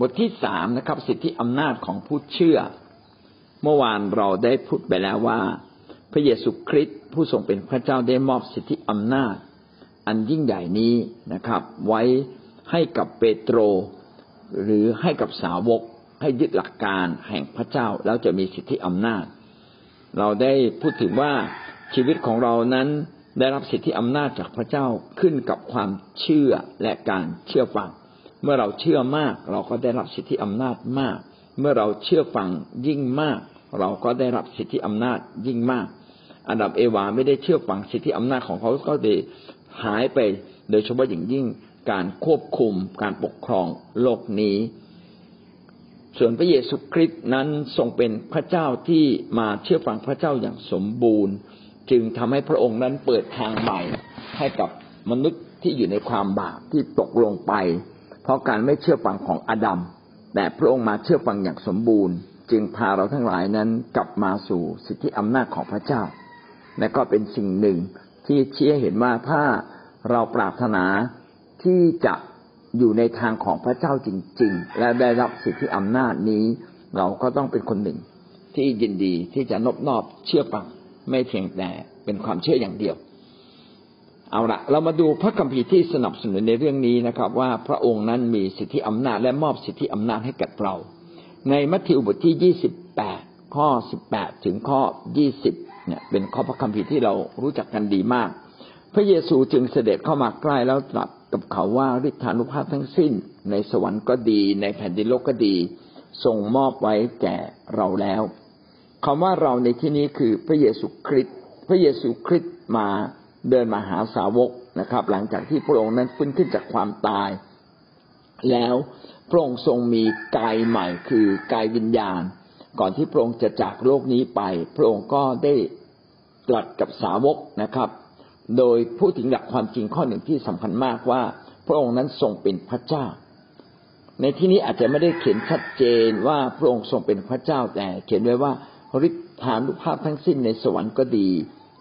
บทที่สามนะครับ สิทธิอำนาจของผู้เชื่อ เมื่อวานเราได้พูดไปแล้วว่า พระเยซูคริสต์ผู้ทรงเป็นพระเจ้าได้มอบสิทธิอำนาจ อันยิ่งใหญ่นี้นะครับ ไว้ให้กับเปโตร หรือให้กับสาวก ให้ยึดหลักการแห่งพระเจ้าแล้วจะมีสิทธิอำนาจ เราได้พูดถึงว่าชีวิตของเรานั้นได้รับสิทธิอำนาจจากพระเจ้าขึ้นกับความเชื่อและการเชื่อฟัง เมื่อเราเชื่อมาก เราก็ได้รับสิทธิอำนาจมาก เมื่อเราเชื่อฟังยิ่งมาก เราก็ได้รับสิทธิอำนาจยิ่งมาก อันดับเอวาไม่ได้เชื่อฟังสิทธิอำนาจของเขาก็ได้หายไป โดยเฉพาะอย่างยิ่งการควบคุมการปกครองโลกนี้ ส่วนพระเยซูคริสต์นั้นทรงเป็นพระเจ้าที่มาเชื่อฟังพระเจ้าอย่างสมบูรณ์ จึงทำให้พระองค์นั้นเปิดทางใหม่ให้กับมนุษย์ที่อยู่ในความบาปที่ตกลงไป เพราะการไม่เชื่อฟังของอดัมแต่พระองค์มาเชื่อฟังอย่างสมบูรณ์ จึงพาเราทั้งหลายนั้นกลับมาสู่สิทธิอำนาจของพระเจ้า และก็เป็นสิ่งหนึ่งที่เชี้เห็นว่าถ้าเราปรารถนาที่จะอยู่ในทางของพระเจ้าจริง ๆ และได้รับสิทธิอำนาจนี้ เราก็ต้องเป็นคนหนึ่ง ที่ยินดีที่จะนบนอบเชื่อฟังไม่เพียงแต่เป็นความเชื่ออย่างเดียว เอาละเรามาดูพระคัมภีร์ที่สนับสนุนในเรื่องนี้นะครับ ว่าพระองค์นั้นมีสิทธิอำนาจและมอบสิทธิอำนาจให้กับเรา ในมัทธิวบทที่ยี่สิบแปดข้อสิบแปดถึงข้อยี่สิบเนี่ยเป็นข้อพระคัมภีร์ที่เรารู้จักกันดีมาก พระเยซูจึงเสด็จเข้ามาใกล้แล้วตรัสกับเขาว่าฤทธานุภาพทั้งสิ้น ในสวรรค์ก็ดี ในแผ่นดินโลกก็ดีทรงมอบไว้แก่เราแล้วคำว่าเราในที่นี้คือพระเยซูคริสต์พระเยซูคริสต์มา เดินมาหาสาวกนะครับ หลังจากที่พระองค์นั้นฟื้นขึ้นจากความตาย แล้วพระองค์ทรงมีกายใหม่คือกายวิญญาณ ก่อนที่พระองค์จะจากโลกนี้ไป พระองค์ก็ได้ตรัสกับสาวกนะครับ โดยพูดถึงหลักความจริงข้อหนึ่งที่สำคัญมากว่า พระองค์นั้นทรงเป็นพระเจ้า ในที่นี้อาจจะไม่ได้เขียนชัดเจนว่าพระองค์ทรงเป็นพระเจ้าแต่เขียนไว้ว่าฤทธานุภาพทั้งสิ้นในสวรรค์ก็ดี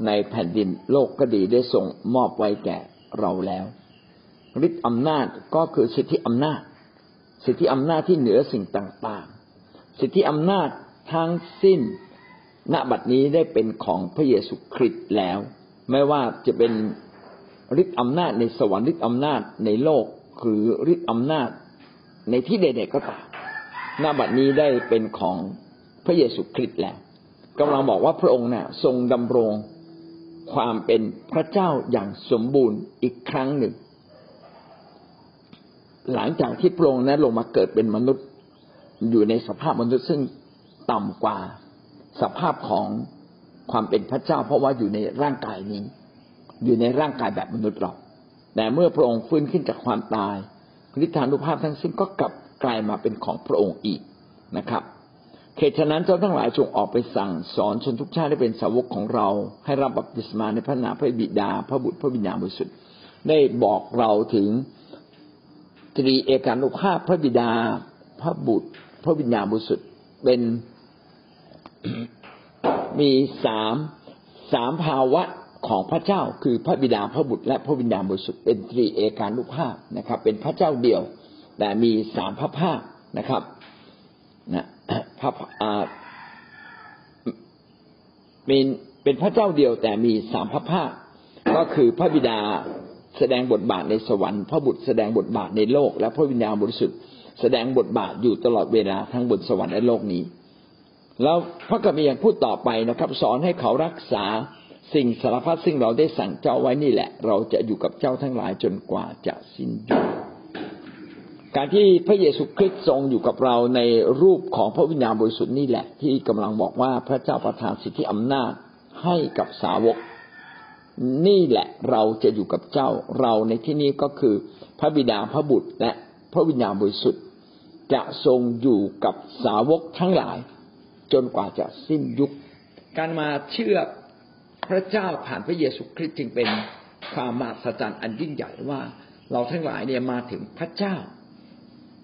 ในแผ่นดินโลกก็ดีได้ส่งมอบไว้แก่เราแล้วฤทธิอำนาจก็คือสิทธิอำนาจ สิทธิอำนาจที่เหนือสิ่งต่างๆ สิทธิอำนาจทั้งสิ้นณบัดนี้ได้เป็นของพระเยซูคริสต์แล้ว ไม่ว่าจะเป็นฤทธิอำนาจในสวรรค์ฤทธิอำนาจในโลกหรือฤทธิอำนาจในที่ใดๆก็ตามณบัดนี้ได้เป็นของพระเยซูคริสต์แล้วกำลังบอกว่าพระองค์เนี่ยทรงดำรง ความเป็นพระเจ้าอย่างสมบูรณ์อีกครั้งหนึ่ง หลังจากที่พระองค์นั้นลงมาเกิดเป็นมนุษย์อยู่ในสภาพมนุษย์ซึ่งต่ำกว่าสภาพของความเป็นพระเจ้า เพราะว่าอยู่ในร่างกายนี้ อยู่ในร่างกายแบบมนุษย์เราแต่เมื่อพระองค์ฟื้นขึ้นจากความตายฤทธานุภาพทั้งสิ้นก็กลับกลายมาเป็นของพระองค์อีกนะครับ เหตุฉะนั้นเจ้าทั้งหลายจงออกไปสั่งสอนชนทุกชาติได้เป็นสาวกของเรา ให้รับบัพติศมาในพระนามพระบิดา พระบุตรพระวิญญาณบริสุทธิ์ได้บอกเราถึงตรีเอกานุภาพพระบิดา พระบุตร พระวิญญาณบริสุทธิ์เป็นมีสามสามภาวะของพระเจ้าคือพระบิดาพระบุตรและพระวิญญาณบริสุทธิ์เป็นตรีเอกานุภาพนะครับ เป็นพระเจ้าเดียว แต่มีสามพระภาคนะครับ พระมีเป็นพระเจ้าเดียวแต่มีสามพระภาคก็คือพระบิดาแสดงบทบาทในสวรรค์พระบุตรแสดงบทบาทในโลก และพระวิญญาณบริสุทธิ์แสดงบทบาทอยู่ตลอดเวลาทั้งบนสวรรค์และโลกนี้ แล้วพระกัมพียังพูดต่อไปนะครับ สอนให้เขารักษาสิ่งสารพัดซึ่งเราได้สั่งเจ้าไว้นี่แหละ เราจะอยู่กับเจ้าทั้งหลายจนกว่าจะสิ้นยุค การที่พระเยซูคริสต์ทรงอยู่กับเราในรูปของพระวิญญาณบริสุทธิ์นี่แหละ ที่กำลังบอกว่าพระเจ้าประทานสิทธิอำนาจให้กับสาวก นี่แหละเราจะอยู่กับเจ้าเราในที่นี้ก็คือพระบิดาพระบุตรและพระวิญญาณบริสุทธิ์จะทรงอยู่กับสาวกทั้งหลาย จนกว่าจะสิ้นยุค การมาเชื่อพระเจ้าผ่านพระเยซูคริสต์จึงเป็นความมหัศจรรย์อันยิ่งใหญ่ว่า เราทั้งหลายเนี่ยมาถึงพระเจ้า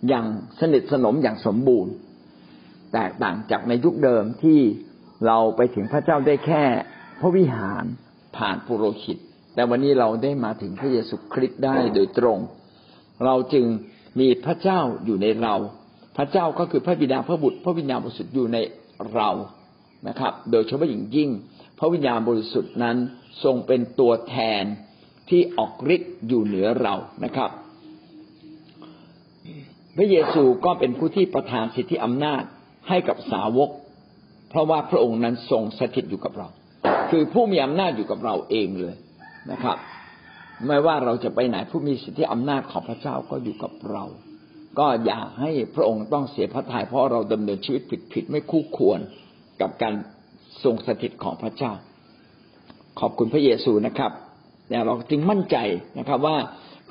อย่างสนิทสนมอย่างสมบูรณ์ แตกต่างจากในยุคเดิมที่เราไปถึงพระเจ้าได้แค่พระวิหารผ่านปุโรหิต แต่วันนี้เราได้มาถึงพระเยซูคริสต์ได้โดยตรง เราจึงมีพระเจ้าอยู่ในเรา พระเจ้าก็คือพระบิดาพระบุตร พระวิญญาณบริสุทธิ์อยู่ในเรานะครับ โดยเฉพาะอย่างยิ่ง พระวิญญาณบริสุทธิ์นั้นทรงเป็นตัวแทนที่ออกฤทธิ์อยู่เหนือเรานะครับ พระเยซูก็เป็นผู้ที่ประทานสิทธิอำนาจให้กับสาวก เพราะว่าพระองค์นั้นทรงสถิตอยู่กับเรา คือผู้มีอำนาจอยู่กับเราเองเลยนะครับ ไม่ว่าเราจะไปไหนผู้มีสิทธิอำนาจของพระเจ้าก็อยู่กับเรา ก็อย่าให้พระองค์ต้องเสียพระทยัยเพราะเราดำเนินชีวิตผิดๆไม่คู่ควรกับการทรงสถิตของพระเจ้า ขอบคุณพระเยซูนะครับแต่เราจึงมั่นใจนะครับว่า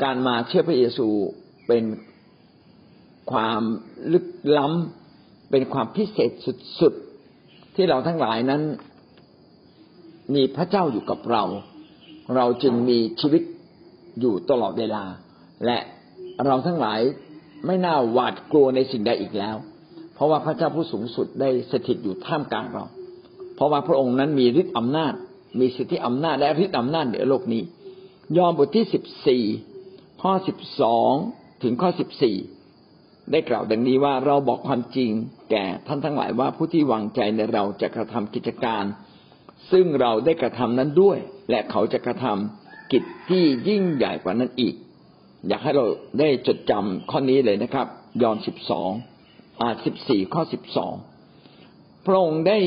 การมาเชื่อพระเยซูเป็น ความลึกล้ำเป็นความพิเศษสุดๆ ที่เราทั้งหลายนั้น มีพระเจ้าอยู่กับเรา เราจึงมีชีวิตอยู่ตลอดเวลา และเราทั้งหลายไม่น่าหวาดกลัวในสิ่งใดอีกแล้ว เพราะว่าพระเจ้าผู้สูงสุดได้สถิตอยู่ท่ามกลางเรา เพราะว่าพระองค์นั้นมีฤทธิ์อำนาจ มีสิทธิอำนาจและฤทธิ์อำนาจเหนือโลกนี้ ยอห์นบทที่สิบสี่ข้อสิบสองถึงข้อสิบสี่ ได้กล่าวดังนี้ว่าเราบอกความจริง แก่ท่านทั้งหลายว่าผู้ที่วางใจในเราจะกระทำกิจการ ซึ่งเราได้กระทำนั้นด้วย และเขาจะกระทำกิจที่ยิ่งใหญ่กว่านั้นอีก อยากให้เราได้จดจำข้อนี้เลยนะครับ ยอห์นสิบสองอ่าสิบสี่ข้อสิบสองพระองค์ได้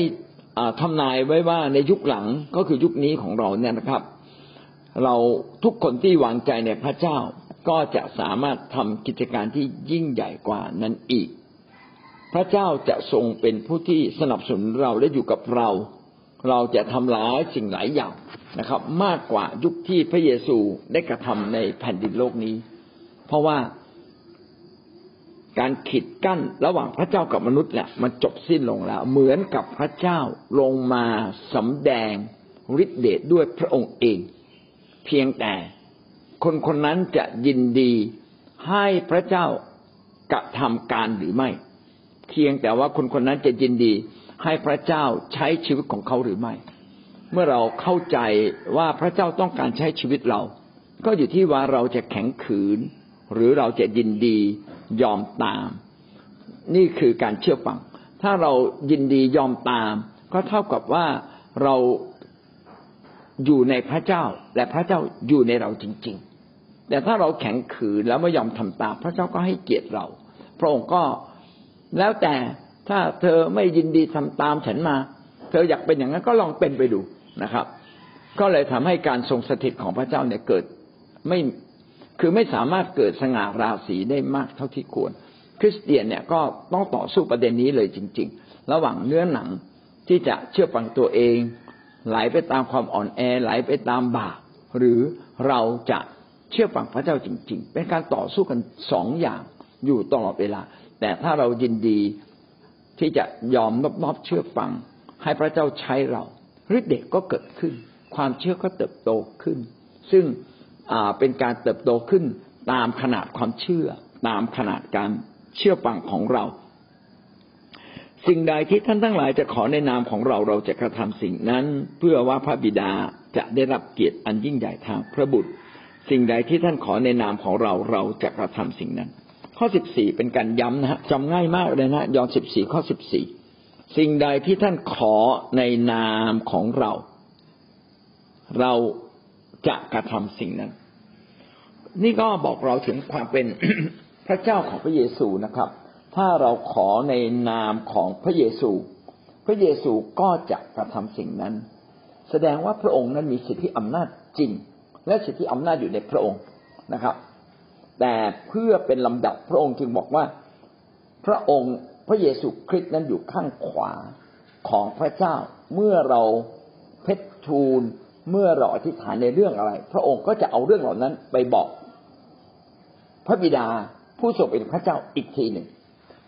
ทำนายไว้ว่าในยุคหลังก็คือยุคนี้ของเราเนี่ยนะครับ เราทุกคนที่วางใจในพระเจ้า ก็จะสามารถทำกิจการที่ยิ่งใหญ่กว่านั้นอีก พระเจ้าจะทรงเป็นผู้ที่สนับสนุนเราและอยู่กับเรา เราจะทำหลายสิ่งหลายอย่างนะครับ มากกว่ายุคที่พระเยซูได้กระทำในแผ่นดินโลกนี้ เพราะว่าการขีดกั้นระหว่างพระเจ้ากับมนุษย์เนี่ยมันจบสิ้นลงแล้ว เหมือนกับพระเจ้าลงมาสำแดงฤทธิเดชด้วยพระองค์เอง เพียงแต่ คนคนนั้นจะยินดีให้พระเจ้ากระทำการหรือไม่ เพียงแต่ว่าคนคนนั้นจะยินดีให้พระเจ้าใช้ชีวิตของเขาหรือไม่ เมื่อเราเข้าใจว่าพระเจ้าต้องการใช้ชีวิตเรา ก็อยู่ที่ว่าเราจะแข็งขืน หรือเราจะยินดียอมตาม นี่คือการเชื่อฟัง ถ้าเรายินดียอมตาม ก็เท่ากับว่าเราอยู่ในพระเจ้าและพระเจ้าอยู่ในเราจริง แต่ถ้าเราแข็งขืนแล้วไม่ยอมทำตามพระเจ้าก็ให้เกียรติเรา พระองค์ก็แล้วแต่ถ้าเธอไม่ยินดีทำตามฉันมา เธออยากเป็นอย่างนั้นก็ลองเป็นไปดูนะครับ ก็เลยทำให้การทรงสถิตของพระเจ้าเนี่ยเกิดไม่คือไม่สามารถเกิดสง่าราศีได้มากเท่าที่ควร คริสเตียนเนี่ยก็ต้องต่อสู้ประเด็นนี้เลยจริง ๆ ระหว่างเนื้อหนังที่จะเชื่อฟังตัวเอง ไหลไปตามความอ่อนแอไหลไปตามบาปหรือเราจะ เชื่อฟังพระเจ้าจริง ๆ เป็นการต่อสู้กันสองอย่างอยู่ตลอดเวลา แต่ถ้าเรายินดีที่จะยอมนบนอบเชื่อฟัง ให้พระเจ้าใช้เราฤทธิ์เดชก็เกิดขึ้น ความเชื่อก็เติบโตขึ้น ซึ่งเป็นการเติบโตขึ้นตามขนาดความเชื่อ ตามขนาดการเชื่อฟังของเรา สิ่งใดที่ท่านทั้งหลายจะขอในนามของเราเราจะกระทำสิ่งนั้น เพื่อว่าพระบิดาจะได้รับเกียรติอันยิ่งใหญ่ทางพระบุตร สิ่งใดที่ท่านขอในนามของเราเราจะกระทำสิ่งนั้น ข้อสิบสี่เป็นการย้ำนะฮะจำง่ายมากเลยนะยอห์นสิบสี่ข้อสิบสี่สิ่งใดที่ท่านขอในนามของเรา เราจะกระทำสิ่งนั้น นี่ก็บอกเราถึงความเป็นพระเจ้าของพระเยซูนะครับ ถ้าเราขอในนามของพระเยซู พระเยซูก็จะกระทำสิ่งนั้น แสดงว่าพระองค์นั้นมีสิทธิอำนาจจริง และสิทธิอำนาจอยู่ในพระองค์นะครับ แต่เพื่อเป็นลำดับพระองค์จึงบอกว่า พระองค์พระเยซูคริสต์นั้นอยู่ข้างขวาของพระเจ้า เมื่อเราเพชรทูลเมื่อเราอธิษฐานในเรื่องอะไร พระองค์ก็จะเอาเรื่องเหล่านั้นไปบอก พระบิดาผู้ทรงเป็นพระเจ้าอีกทีหนึ่ง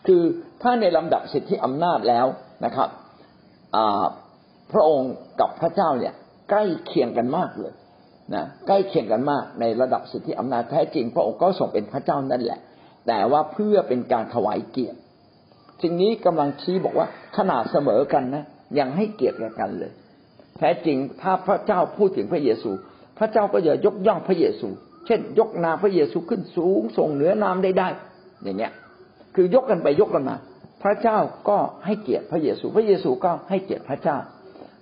คือถ้าในลำดับสิทธิอำนาจแล้วนะครับพระองค์กับพระเจ้าเนี่ยใกล้เคียงกันมากเลย นะใกล้เคียงกันมากในระดับสิทธิอำนาจแท้จริง พระองค์ก็ทรงเป็นพระเจ้านั่นแหละ แต่ว่าเพื่อเป็นการถวายเกียรติสิ่งนี้กำลังชี้บอกว่าขนาดเสมอกันนะยังให้เกียรติกันเลย แท้จริงถ้าพระเจ้าพูดถึงพระเยซู พระเจ้าก็จะยกย่องพระเยซู เช่น ยกนามพระเยซูขึ้นสูงส่งเหนือนามได้ได้ อย่างเงี้ย คือยกกันไปยกกันมา พระเจ้าก็ให้เกียรติพระเยซู พระเยซูก็ให้เกียรติพระเจ้า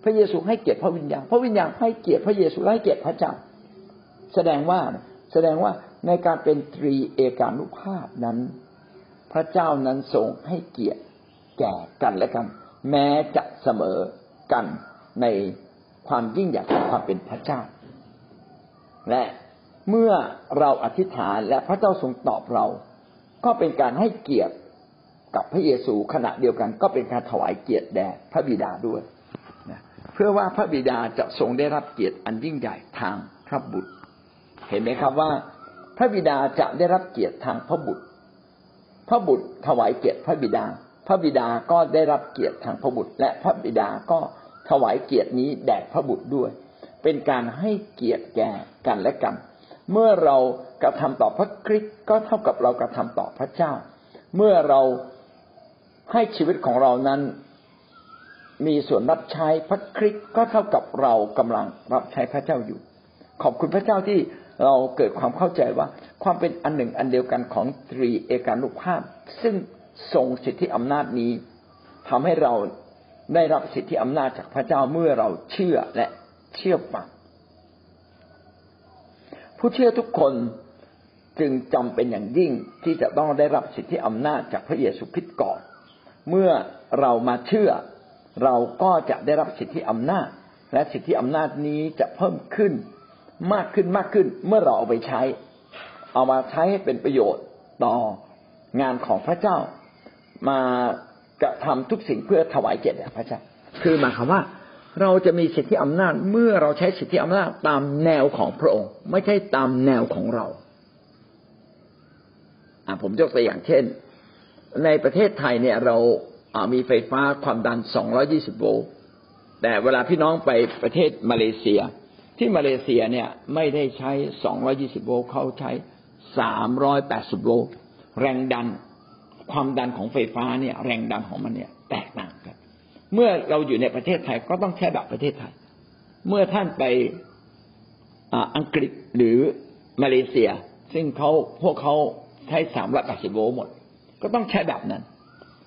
ระเยซูให้เกียรติพระวิญญาณ พระวิญญาณให้เกียรติพระเยซูและให้เกียรติพระเจ้า แสดงว่าแสดงว่าในการเป็นตรีเอกานุภาพนั้น พระเจ้านั้นทรงให้เกียรติแก่กันและกัน แม้จะเสมอกันในความยิ่งใหญ่ของความเป็นพระเจ้า และเมื่อเราอธิษฐานและพระเจ้าทรงตอบเรา ก็เป็นการให้เกียรติกับพระเยซูขณะเดียวกัน ก็เป็นการถวายเกียรติแด่พระบิดาด้วย เพื่อว่าพระบิดาจะทรงได้รับเกียรติอันยิ่งใหญ่ทางพระบุตร เห็นไหมครับว่า พระบิดาจะได้รับเกียรติทางพระบุตร พระบุตรถวายเกียรติพระบิดา พระบิดาก็ได้รับเกียรติทางพระบุตร และพระบิดาก็ถวายเกียรตินี้แด่พระบุตรด้วย เป็นการให้เกียรติแก่กันและกัน เมื่อเรากระทำต่อพระคริสต์ก็เท่ากับเรากระทำต่อพระเจ้า เมื่อเราให้ชีวิตของเรานั้น มีส่วนรับใช้พระคริสต์ก็เท่ากับเรากำลังรับใช้พระเจ้าอยู่ ขอบคุณพระเจ้าที่เราเกิดความเข้าใจว่าความเป็นอันหนึ่งอันเดียวกันของตรีเอกานุภาพ ซึ่งทรงสิทธิอำนาจนี้ทำให้เราได้รับสิทธิอำนาจจากพระเจ้าเมื่อเราเชื่อและเชื่อฟังผู้เชื่อทุกคนจึงจำเป็นอย่างยิ่งที่จะต้องได้รับสิทธิอำนาจจากพระเยซูคริสต์ก่อน เมื่อเรามาเชื่อ เราก็จะได้รับสิทธิอำนาจ และสิทธิอำนาจนี้จะเพิ่มขึ้นมากขึ้นมากขึ้นเมื่อเราเอาไปใช้ เอามาใช้ให้เป็นประโยชน์ต่องานของพระเจ้ามากระทำทุกสิ่งเพื่อถวายเกียรติแด่พระเจ้า คือหมายความว่าเราจะมีสิทธิอำนาจเมื่อเราใช้สิทธิอำนาจตามแนวของพระองค์ ไม่ใช่ตามแนวของเราอ่าผมยกตัวอย่างเช่น ในประเทศไทยเนี่ยเรา มีไฟฟ้าความดัน 220 โวลต์แต่เวลาพี่น้องไปประเทศมาเลเซีย ที่มาเลเซียเนี่ยไม่ได้ใช้ 220 โวลต์เขาใช้ 380 โวลต์แรงดันความดันของไฟฟ้าเนี่ยแรงดันของมันเนี่ยแตกต่างกัน เมื่อเราอยู่ในประเทศไทยก็ต้องใช้แบบประเทศไทย เมื่อท่านไปอังกฤษหรือมาเลเซีย ซึ่งเขาพวกเขาใช้สามร้อยแปดสิบโวลต์หมด ก็ต้องใช้แบบนั้น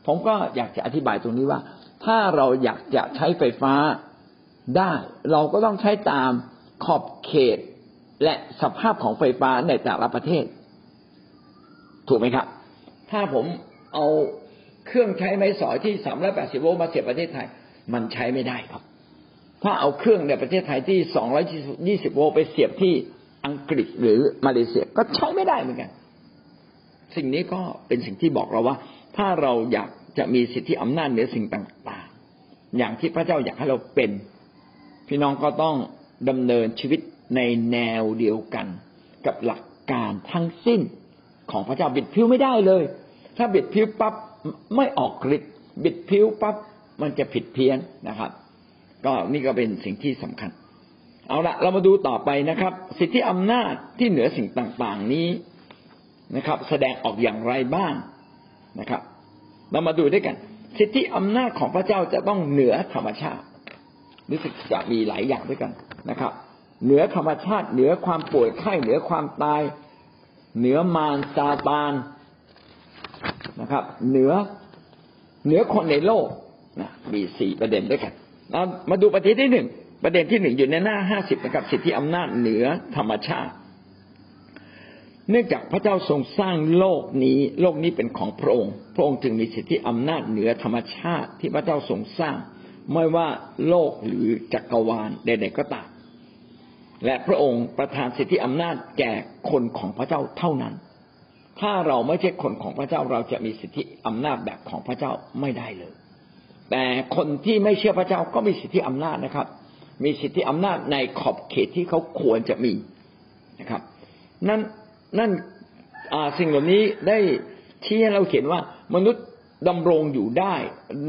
ผมก็อยากจะอธิบายตรงนี้ว่า ถ้าเราอยากจะใช้ไฟฟ้าได้ เราก็ต้องใช้ตามขอบเขตและสภาพของไฟฟ้าในแต่ละประเทศ ถูกไหมครับ ถ้าผมเอาเครื่องใช้ไม้สอยที่สามร้อยแปดสิบโวลต์มาเสียบประเทศไทย มันใช้ไม่ได้ครับ ถ้าเอาเครื่องในประเทศไทยที่สองร้อยยี่สิบโวลต์ไปเสียบที่อังกฤษหรือมาเลเซียก็ใช้ไม่ได้เหมือนกัน สิ่งนี้ก็เป็นสิ่งที่บอกเราว่า ถ้าเราอยากจะมีสิทธิอำนาจเหนือสิ่งต่างๆ อย่างที่พระเจ้าอยากให้เราเป็น พี่น้องก็ต้องดำเนินชีวิตในแนวเดียวกัน กับหลักการทั้งสิ้นของพระเจ้าบิดพิ้วไม่ได้เลย ถ้าบิดผิวปั๊บไม่ออกฤทธิ์บิดผิวปั๊บมันจะผิดเพี้ยนนะครับ ก็นี่ก็เป็นสิ่งที่สำคัญ เอาละเรามาดูต่อไปนะครับ สิทธิอำนาจที่เหนือสิ่งต่างๆนี้นะครับ แสดงออกอย่างไรบ้าง นะครับ เรามาดูด้วยกัน สิทธิอำนาจของพระเจ้าจะต้องเหนือธรรมชาติรู้สึกจะมีหลายอย่างด้วยกันนะครับ เหนือธรรมชาติ เหนือความป่วยไข้เหนือความตาย เหนือมารซาตานนะครับ เหนือเหนือคนในโลกนะมีสี่ประเด็นด้วยกันเรามาดูประเด็นที่หนึ่งประเด็นที่หนึ่งอยู่ในหน้าห้าสิบนะครับ สิทธิอำนาจเหนือธรรมชาติ เนื่องจากพระเจ้าทรงสร้างโลกนี้ โลกนี้เป็นของพระองค์ พระองค์จึงมีสิทธิอำนาจเหนือธรรมชาติที่พระเจ้าทรงสร้าง ไม่ว่าโลกหรือจักรวาลใด ๆ ก็ตาม และพระองค์ประทานสิทธิอำนาจแก่คนของพระเจ้าเท่านั้น ถ้าเราไม่ใช่คนของพระเจ้าเราจะมีสิทธิอำนาจแบบของพระเจ้าไม่ได้เลย แต่คนที่ไม่เชื่อพระเจ้าก็มีสิทธิอำนาจนะครับ มีสิทธิอำนาจในขอบเขตที่เขาควรจะมีนะครับ นั่น นั่นสิ่งเหล่านี้ได้ชี้ให้เราเห็นว่ามนุษย์ดำรงอยู่ได้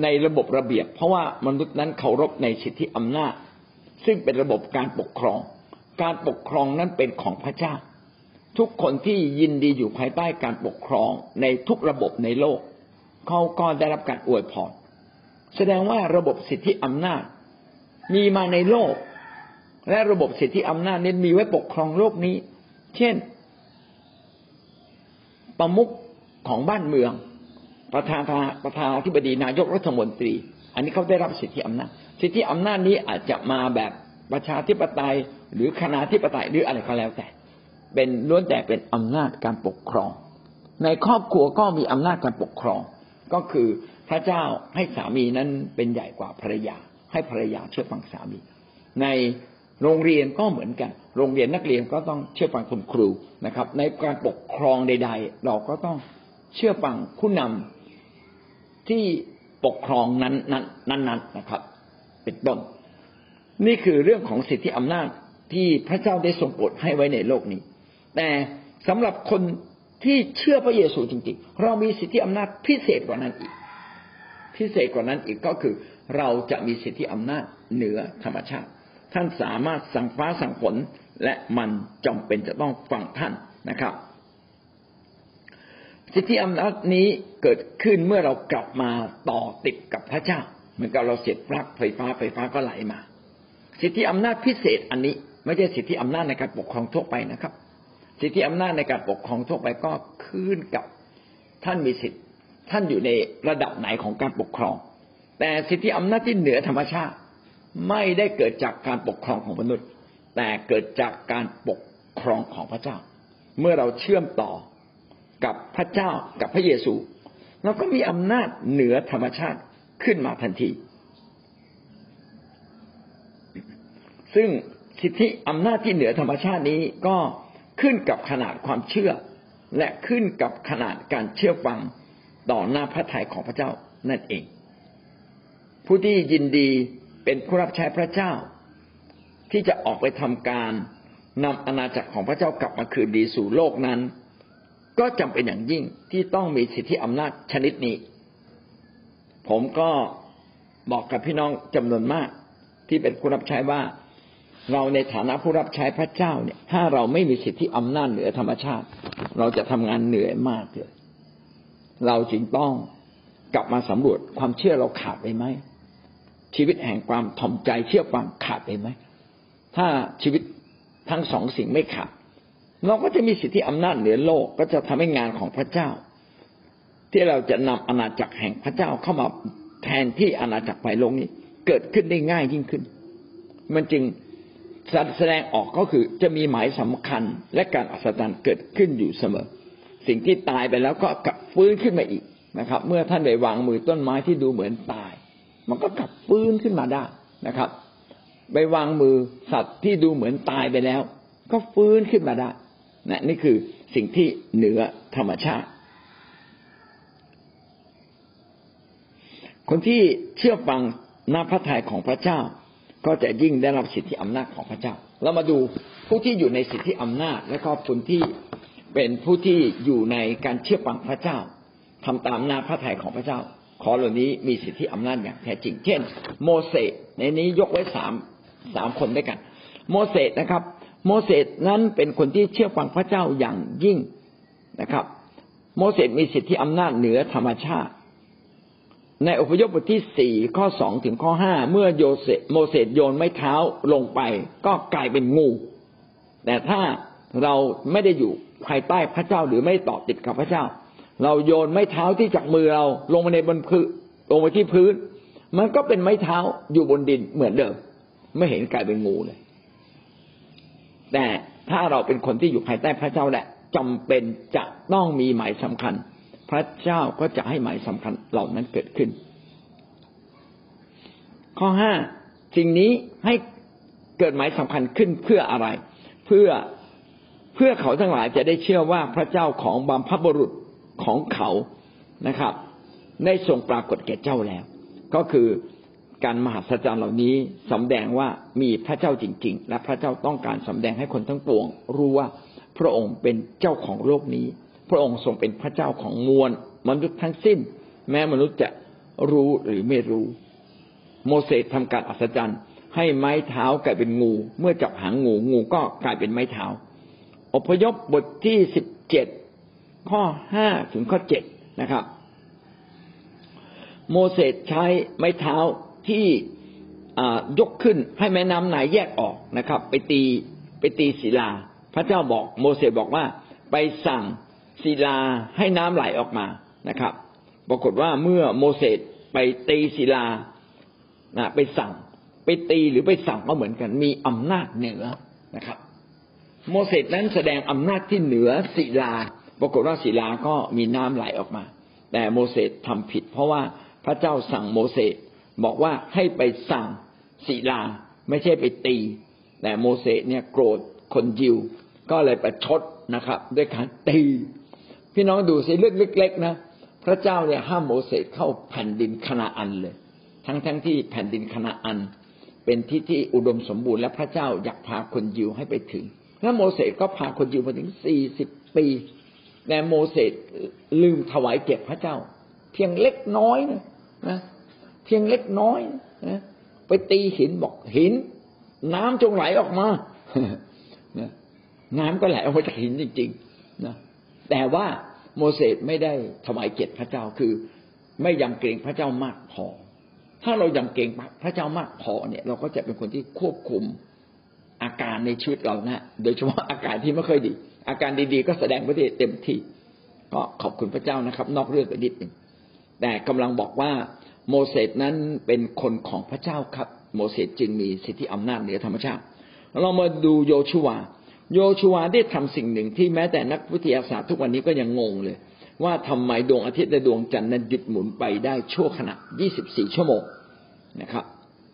ในระบบระเบียบ เพราะว่ามนุษย์นั้นเคารพในสิทธิอำนาจ ซึ่งเป็นระบบการปกครอง การปกครองนั้นเป็นของพระเจ้า ทุกคนที่ยินดีอยู่ภายใต้การปกครองในทุกระบบในโลก เขาก็ได้รับการอวยพรแสดงว่าระบบสิทธิอำนาจ มีมาในโลก และระบบสิทธิอำนาจนี้มีไว้ปกครองโลกนี้ เช่น ประมุขของบ้านเมือง ประธานประธานาธิบดีนายกรัฐมนตรี อันนี้เขาได้รับสิทธิอำนาจ สิทธิอำนาจนี้อาจจะมาแบบประชาธิปไตย หรือคณะธิปไตยหรืออะไรก็แล้วแต่ เป็นล้วนแต่เป็นอำนาจการปกครอง ในครอบครัวก็มีอำนาจการปกครอง ก็คือพระเจ้าให้สามีนั้นเป็นใหญ่กว่าภรรยา ให้ภรรยาเชื่อฟังสามี ใน โรงเรียนก็เหมือนกัน โรงเรียนนักเรียนก็ต้องเชื่อฟังคุณครูนะครับ ในการปกครองใด ๆ เราก็ต้องเชื่อฟังผู้นำที่ปกครองนั้นนั้นนั้นนะครับ เป็นต้น นี่คือเรื่องของสิทธิอำนาจที่พระเจ้าได้ทรงโปรดให้ไว้ในโลกนี้ แต่สำหรับคนที่เชื่อพระเยซูจริง ๆ เรามีสิทธิอำนาจพิเศษกว่านั้นอีก พิเศษกว่านั้นอีกก็คือ เราจะมีสิทธิอำนาจเหนือธรรมชาติ ท่านสามารถสั่งฟ้าสั่งฝนและมันจำเป็นจะต้องฟังท่านนะครับสิทธิอำนาจนี้เกิดขึ้นเมื่อเรากลับมาต่อติดกับพระเจ้า เหมือนกับเราเสียบปลั๊กไฟฟ้าไฟฟ้าก็ไหลมา สิทธิอำนาจพิเศษอันนี้ไม่ใช่สิทธิอำนาจในการปกครองทั่วไปนะครับ สิทธิอำนาจในการปกครองทั่วไปก็ขึ้นกับท่านมีสิทธิท่านอยู่ในระดับไหนของการปกครอง แต่สิทธิอำนาจที่เหนือธรรมชาติ ไม่ได้เกิดจากการปกครองของมนุษย์ แต่เกิดจากการปกครองของพระเจ้า เมื่อเราเชื่อมต่อกับพระเจ้ากับพระเยซูเราก็มีอำนาจเหนือธรรมชาติขึ้นมาทันที ซึ่งสิทธิอำนาจที่เหนือธรรมชาตินี้ก็ขึ้นกับขนาดความเชื่อ และขึ้นกับขนาดการเชื่อฟังต่อหน้าพระทัยของพระเจ้านั่นเอง ผู้ที่ยินดี เป็นผู้รับใช้พระเจ้า ที่จะออกไปทำการนำอาณาจักรของพระเจ้ากลับมาคืนดีสู่โลกนั้น ก็จำเป็นอย่างยิ่งที่ต้องมีสิทธิอำนาจชนิดนี้ ผมก็บอกกับพี่น้องจำนวนมาก ที่เป็นผู้รับใช้ว่า เราในฐานะผู้รับใช้พระเจ้าเนี่ย ถ้าเราไม่มีสิทธิอำนาจเหนือธรรมชาติ เราจะทำงานเหนื่อยมากเลยเราจึงต้องกลับมาสำรวจความเชื่อเราขาดไปไหม ชีวิตแห่งความถ่อมใจเชื่อฟังขาดไปไหมถ้าชีวิตทั้งสองสิ่งไม่ขาดเราก็จะมีสิทธิอำนาจเหนือโลกก็จะทำให้งานของพระเจ้า ที่เราจะนำอาณาจักรแห่งพระเจ้าเข้ามาแทนที่อาณาจักรไปโลกนี้ เกิดขึ้นได้ง่ายยิ่งขึ้น มันจึงแสดงออกก็คือจะมีหมายสำคัญและการอัศจรรย์เกิดขึ้นอยู่เสมอ สิ่งที่ตายไปแล้วก็กลับฟื้นขึ้นมาอีกนะครับ เมื่อท่านไปวางมือต้นไม้ที่ดูเหมือนตาย มันก็กลับฟื้นขึ้นมาได้นะครับ ไปวางมือสัตว์ที่ดูเหมือนตายไปแล้ว ก็ฟื้นขึ้นมาได้นะนี่คือสิ่งที่เหนือธรรมชาติ คนที่เชื่อฟังหน้าพระทัยของพระเจ้า ก็จะยิ่งได้รับสิทธิอำนาจของพระเจ้า เรามาดูผู้ที่อยู่ในสิทธิอำนาจ และก็คนที่เป็นผู้ที่อยู่ในการเชื่อฟังพระเจ้าทำตามหน้าพระทัยของพระเจ้า ขอเหล่านี้มีสิทธิอำนาจอย่างแท้จริง เช่น โมเสสในนี้ยกไว้สามสามคนด้วยกัน โมเสสนะครับ โมเสสนั้นเป็นคนที่เชื่อฟังพระเจ้าอย่างยิ่งนะครับ โมเสสมีสิทธิอำนาจเหนือธรรมชาติ ในอพยพบทที่สี่ข้อสองถึงข้อห้าเมื่อโยเสโมเสสโยนไม้เท้าลงไป ก็กลายเป็นงู แต่ถ้าเราไม่ได้อยู่ภายใต้พระเจ้าหรือไม่ต่อติดกับพระเจ้า เราโยนไม้เท้าที่จากมือเราลงมาในบนพื้นลงไปที่พื้น มันก็เป็นไม้เท้าอยู่บนดินเหมือนเดิม ไม่เห็นกลายเป็นงูเลย แต่ถ้าเราเป็นคนที่อยู่ภายใต้พระเจ้าแหละจำเป็นจะต้องมีหมายสำคัญ พระเจ้าก็จะให้หมายสำคัญเหล่านั้นเกิดขึ้น ข้อห้าสิ่งนี้ให้เกิดหมายสำคัญขึ้นเพื่ออะไร เพื่อเพื่อเขาทั้งหลายจะได้เชื่อว่าพระเจ้าของบัมพบุรุษ ของเขานะครับ ได้ทรงปรากฏแก่เจ้าแล้ว ก็คือการมหัศจรรย์เหล่านี้สำแดงว่ามีพระเจ้าจริง ๆ และพระเจ้าต้องการสำแดงให้คนทั้งปวง รู้ว่าพระองค์เป็นเจ้าของโลกนี้ พระองค์ทรงเป็นพระเจ้าของมวลมนุษย์ทั้งสิ้น แม้มนุษย์จะรู้หรือไม่รู้ โมเสสทำการอัศจรรย์ ให้ไม้เท้ากลายเป็นงู เมื่อจับหางงูงูก็กลายเป็นไม้เท้าอพยพบทที่สิบเจ็ด ข้อห้าถึงข้อเจ็ดนะครับ โมเสสใช้ไม้เท้าที่ยกขึ้นให้แม่น้ำไหนแยกออกนะครับ ไปตีไปตีศิลา พระเจ้าบอกโมเสสบอกว่า ไปสั่งศิลาให้น้ำไหลออกมานะครับ ปรากฏว่าเมื่อโมเสสไปตีศิลานะไปสั่ง ไปตีหรือไปสั่งก็เหมือนกัน มีอำนาจเหนือนะครับ โมเสสนั้นแสดงอำนาจที่เหนือศิลา ปรากฏว่าศิลาก็มีน้ำไหลออกมา แต่โมเสสทำผิด เพราะว่าพระเจ้าสั่งโมเสสบอกว่าให้ไปสั่งศิลาไม่ใช่ไปตี แต่โมเสสเนี่ยโกรธคนยิว ก็เลยประชดนะครับ ด้วยการตีพี่น้องดูสิเรื่องเล็กๆนะพระเจ้าเนี่ยห้ามโมเสสเข้าแผ่นดินคณาอันเลย ทั้งๆทที่แผ่นดินคณาอัน เป็นที่ที่อุดมสมบูรณ์และพระเจ้าอยากพาคนยิวให้ไปถึง แล้วโมเสสก็พาคนยิวมาถึงสี่สิบปี แต่โมเสสลืมถวายเก็บพระเจ้า เพียงเล็กน้อยนะนะเพียงเล็กน้อยนะไปตีหินบอกหิน น้ำจงไหลออกมานะน้ำก็ไหลออกมาจากหินจริงๆนะแต่ว่าโมเสสไม่ได้ถวายเกียรติพระเจ้าคือ ไม่ยำเกรงพระเจ้ามากพอ ถ้าเรายำเกรงพระเจ้ามากพอเนี่ย เราก็จะเป็นคนที่ควบคุมอาการในชีวิตเรานะโดยเฉพาะอาการที่ไม่ค่อยดี อาการดีๆ ก็แสดงพระเดชเต็มที่ก็ขอบคุณพระเจ้านะครับ นอกเรื่องไปนิดหนึ่งแต่กำลังบอกว่าโมเสสนั้นเป็นคนของพระเจ้าครับ โมเสสจึงมีสิทธิอำนาจเหนือธรรมชาติ เรามาดูโยชูวา โยชูวาได้ทำสิ่งหนึ่งที่แม้แต่นักวิทยาศาสตร์ทุกวันนี้ก็ยังงงเลย ว่าทำไมดวงอาทิตย์และดวงจันทร์นั้นหยุดหมุนไปได้ชั่วขณะ 24 ชั่วโมงนะครับ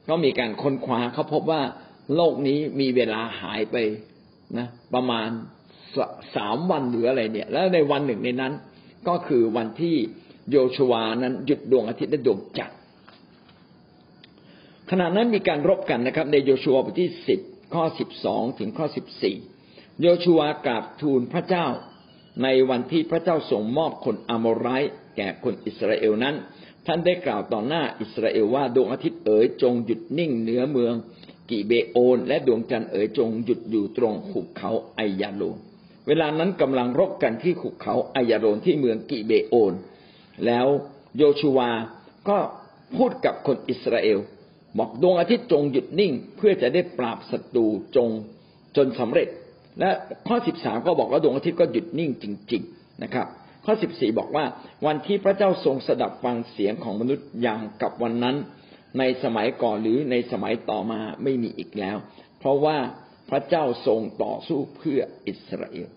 ก็มีการค้นคว้าเขาพบว่าโลกนี้มีเวลาหายไปนะ ประมาณ สามวันหรืออะไรเนี่ย แล้วในวันหนึ่งในนั้น ก็คือวันที่โยชวานั้นหยุดดวงอาทิตย์และดวงจันทร์ขณะนั้นมีการรบกันนะครับ ในโยชูวาบทที่สิบข้อสิบสองถึงข้อสิบสี่โยชูวากราบทูลพระเจ้า ในวันที่พระเจ้าส่งมอบคนอามอรไรแก่คนอิสราเอลนั้น ท่านได้กล่าวต่อหน้าอิสราเอลว่าดวงอาทิตย์เอ๋ยจงหยุดนิ่งเหนือเมืองกิเบโอน และดวงจันทร์เอ๋ยจงหยุดอยู่ตรงหุบเขาไอยาโลน เวลานั้นกำลังรบกันที่หุบเขาไอยาโลนที่เมืองกิเบโอน แล้วโยชูวาก็พูดกับคนอิสราเอล บอกดวงอาทิตย์จงหยุดนิ่ง เพื่อจะได้ปราบศัตรูจงจนสำเร็จ และข้อสิบสามก็บอกว่าดวงอาทิตย์ก็หยุดนิ่งจริง ๆนะครับ ข้อสิบสี่บอกว่าวันที่พระเจ้าทรงสดับฟังเสียงของมนุษย์อย่างกับวันนั้น ในสมัยก่อนหรือในสมัยต่อมาไม่มีอีกแล้ว เพราะว่าพระเจ้าทรงต่อสู้เพื่ออิสราเอล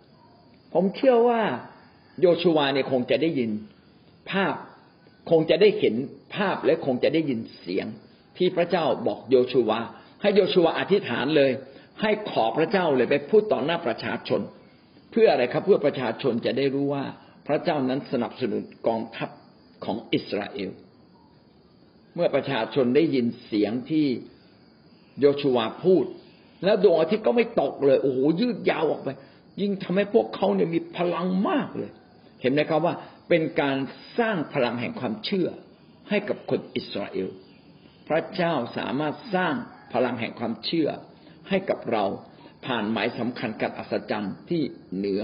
ผมเชื่อว่าโยชูวาเนี่ยคงจะได้ยินภาพคงจะได้เห็นภาพและคงจะได้ยินเสียง ที่พระเจ้าบอกโยชูวา ให้โยชูวาอธิษฐานเลย ให้ขอพระเจ้าเลยไปพูดต่อหน้าประชาชน เพื่ออะไรครับเพื่อประชาชนจะได้รู้ว่าพระเจ้านั้นสนับสนุนกองทัพของอิสราเอล เมื่อประชาชนได้ยินเสียงที่โยชูวาพูด แล้วดวงอาทิตย์ก็ไม่ตกเลยโอ้โหยืดยาวออกไป ยิ่งทำให้พวกเขาเนี่ยมีพลังมากเลย เห็นไหมครับว่าเป็นการสร้างพลังแห่งความเชื่อให้กับคนอิสราเอล พระเจ้าสามารถสร้างพลังแห่งความเชื่อให้กับเราผ่านหมายสำคัญกับอัศจรรย์ที่เหนือ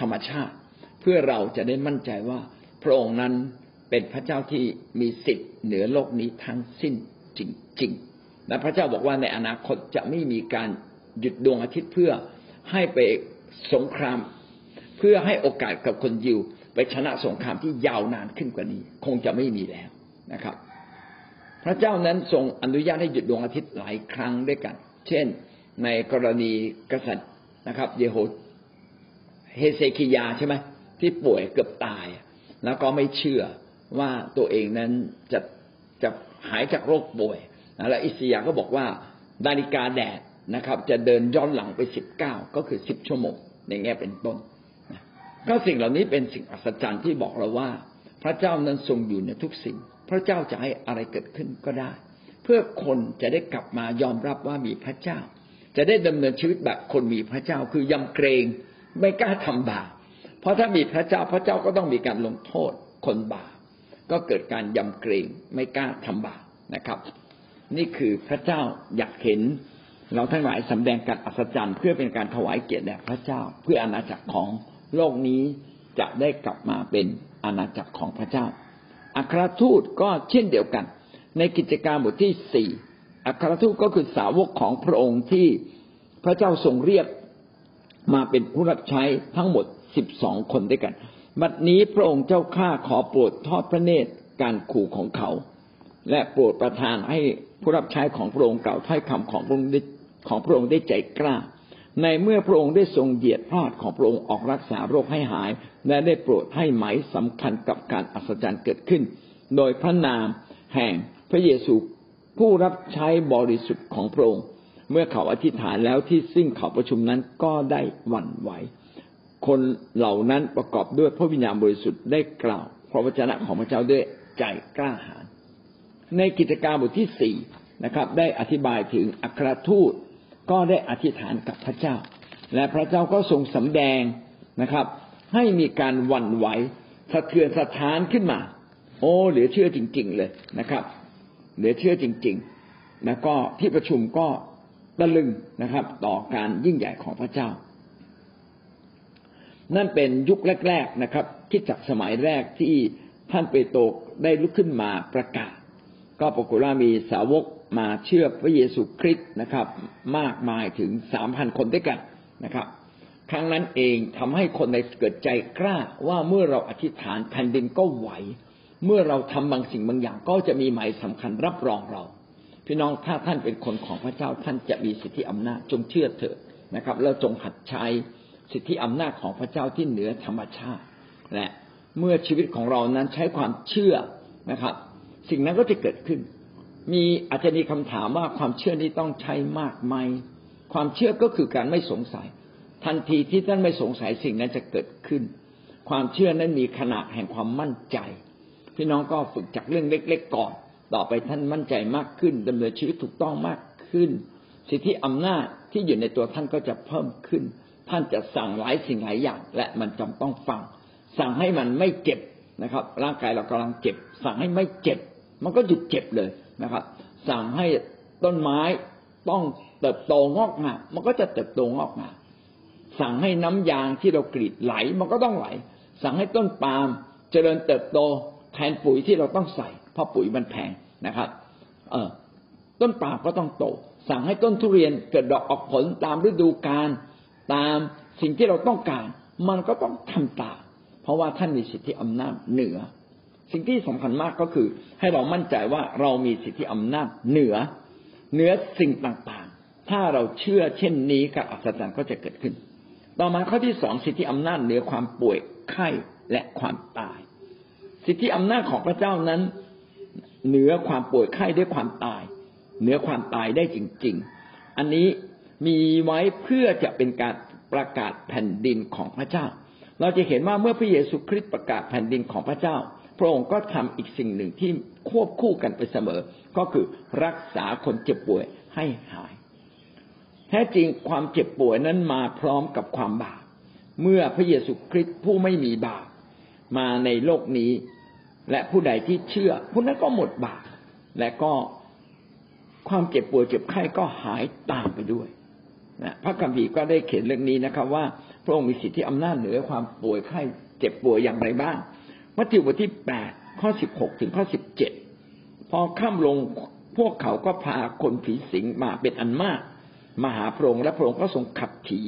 ธรรมชาติ เพื่อเราจะได้มั่นใจว่า พระองค์นั้นเป็นพระเจ้าที่มีสิทธิ์เหนือโลกนี้ทั้งสิ้นจริงๆและพระเจ้าบอกว่าในอนาคตจะไม่มีการหยุดดวงอาทิตย์เพื่อให้ไป สงคราม เพื่อให้โอกาสกับคนยิว ไปชนะสงครามที่ยาวนานขึ้นกว่านี้ คงจะไม่มีแล้วนะครับ พระเจ้านั้นทรงอนุญาตให้หยุดดวงอาทิตย์หลายครั้งด้วยกัน เช่น ในกรณีกษัตริย์นะครับ เยโฮเฮเซคิยาใช่ไหมที่ป่วยเกือบตาย แล้วก็ไม่เชื่อว่าตัวเองนั้นจะจะหายจากโรคป่วยแล้วอิสยาก็บอกว่านาฬิกาแดด นะครับ จะเดินย้อนหลังไปสิบเก้าก็คือสิบชั่วโมงในแง่เป็นต้นก็สิ่งเหล่านี้เป็นสิ่งอัศจรรย์ที่บอกเราว่า พระเจ้านั้นทรงอยู่ในทุกสิ่ง พระเจ้าจะให้อะไรเกิดขึ้นก็ได้ เพื่อคนจะได้กลับมายอมรับว่ามีพระเจ้า จะได้ดำเนินชีวิตแบบคนมีพระเจ้าคือยำเกรงไม่กล้าทำบาปเพราะถ้ามีพระเจ้าพระเจ้าก็ต้องมีการลงโทษคนบาปก็เกิดการยำเกรงไม่กล้าทำบาปนะครับ นี่คือพระเจ้าอยากเห็น เราทั้งหลายสำแดงการอัศจรรย์เพื่อเป็นการถวายเกียรติแด่พระเจ้า เพื่ออาณาจักรของโลกนี้จะได้กลับมาเป็นอาณาจักรของพระเจ้า อัครทูตก็เช่นเดียวกัน ในกิจการบทที่สี่อัครทูตก็คือสาวกของพระองค์ที่พระเจ้าทรงเรียกมาเป็นผู้รับใช้ทั้งหมดสิบสองคนด้วยกัน บัดนี้พระองค์เจ้าข้าขอโปรดทอดพระเนตรการขู่ของเขา และโปรดประทานให้ผู้รับใช้ของพระองค์กล่าวถ้อยคำของพระองค์ด้ ของพระองค์ได้ใจกล้า ในเมื่อพระองค์ได้ทรงเหยียดพลาดของพระองค์ออกรักษาโรคให้หาย และได้โปรดให้ไหมสำคัญกับการอัศจรรย์เกิดขึ้น โดยพระนามแห่งพระเยซูผู้รับใช้บริสุทธิ์ของพระองค์ เมื่อเขาอธิษฐานแล้วที่ซึ่งเขาประชุมนั้นก็ได้หวั่นไหวคนเหล่านั้นประกอบด้วยพระวิญญาณบริสุทธิ์ได้กล่าวพระวจนะของพระเจ้าด้วยใจกล้าหาญในกิจการบทที่สี่นะครับ ได้อธิบายถึงอัครทูต ก็ได้อธิษฐานกับพระเจ้า และพระเจ้าก็ทรงสำแดงนะครับ ให้มีการหวั่นไหวสะเทือนสะท้านขึ้นมา โอ้เหลือเชื่อจริง ๆ เลยนะครับ เหลือเชื่อจริง ๆ แล้วก็ที่ประชุมก็ตะลึงนะครับ ต่อการยิ่งใหญ่ของพระเจ้า นั่นเป็นยุคแรก ๆนะครับ คิดจากสมัยแรกที่ท่านเปโตรได้ลุกขึ้นมาประกาศ ก็ปรากฏว่ามีสาวก มาเชื่อพระเยซูคริสต์นะครับ มากมายถึงสามพันคนด้วยกันนะครับ ครั้งนั้นเองทำให้คนในเกิดใจกล้าว่าเมื่อเราอธิษฐานแผ่นดินก็ไหว เมื่อเราทำบางสิ่งบางอย่างก็จะมีหมายสำคัญรับรองเรา พี่น้องถ้าท่านเป็นคนของพระเจ้าท่านจะมีสิทธิอำนาจจงเชื่อเถอะนะครับแล้วจงหัดใช้สิทธิอำนาจของพระเจ้าที่เหนือธรรมชาติและเมื่อชีวิตของเรานั้นใช้ความเชื่อนะครับ สิ่งนั้นก็จะเกิดขึ้น มีอาจจะมีคำถามว่าความเชื่อนี้ต้องใช้มากไหม ความเชื่อก็คือการไม่สงสัย ทันทีที่ท่านไม่สงสัยสิ่งนั้นจะเกิดขึ้น ความเชื่อนั้นมีขนาดแห่งความมั่นใจ พี่น้องก็ฝึกจากเรื่องเล็ก ๆ ก่อน ต่อไปท่านมั่นใจมากขึ้นดำเนินชีวิตถูกต้องมากขึ้น สิทธิอำนาจที่อยู่ในตัวท่านก็จะเพิ่มขึ้น ท่านจะสั่งหลายสิ่งหลายอย่าง และมันจำต้องฟัง สั่งให้มันไม่เจ็บนะครับ ร่างกายเรากำลังเจ็บ สั่งให้ไม่เจ็บ มันก็หยุดเจ็บเลย นะครับ สั่งให้ต้นไม้ต้องเติบโตงอกงามมันก็จะเติบโตงอกงามสั่งให้น้ำยางที่เรากรีดไหล มันก็ต้องไหล สั่งให้ต้นปาล์มเจริญเติบโตแทนปุ๋ยที่เราต้องใส่เพราะปุ๋ยมันแพงนะครับ เออต้นปาล์มก็ต้องโต สั่งให้ต้นทุเรียนเกิดดอกออกผลตามฤดูกาลตามสิ่งที่เราต้องการ มันก็ต้องทำตามเพราะว่าท่านมีสิทธิอำนาจเหนือ สิ่งที่สำคัญมากก็คือ ให้เรามั่นใจว่าเรามีสิทธิอำนาจเหนือเหนือสิ่งต่างๆ ถ้าเราเชื่อเช่นนี้กับอัศจรรย์ก็จะเกิดขึ้น ต่อมาข้อที่สองสิทธิอำนาจเหนือความป่วยไข้และความตาย สิทธิอำนาจของพระเจ้านั้น เหนือความป่วยไข้ด้วยความตาย เหนือความตายได้จริง ๆ อันนี้มีไว้เพื่อจะเป็นการประกาศแผ่นดินของพระเจ้า เราจะเห็นว่าเมื่อพระเยซูคริสต์ประกาศแผ่นดินของพระเจ้า พระองค์ก็ทำอีกสิ่งหนึ่งที่ควบคู่กันไปเสมอ ก็คือรักษาคนเจ็บป่วยให้หาย แท้จริงความเจ็บป่วยนั้นมาพร้อมกับความบาป เมื่อพระเยซูคริสต์ผู้ไม่มีบาปมาในโลกนี้ และผู้ใดที่เชื่อผู้นั้นก็หมดบาปและก็ความเจ็บป่วยเจ็บไข้ก็หายตามไปด้วยนะพระคัมภีร์ก็ได้เขียนเรื่องนี้นะครับ ว่าพระองค์มีสิทธิอำนาจเหนือความป่วยไข้เจ็บป่วยอย่างไรบ้าง มัทธิวบทที่แปดข้อสิบหกถึงข้อสิบเจ็ดพอข้ามลงพวกเขาก็พาคนผีสิงมาเป็นอันมากมาหาพระองค์และพระองค์ก็ทรงขับผี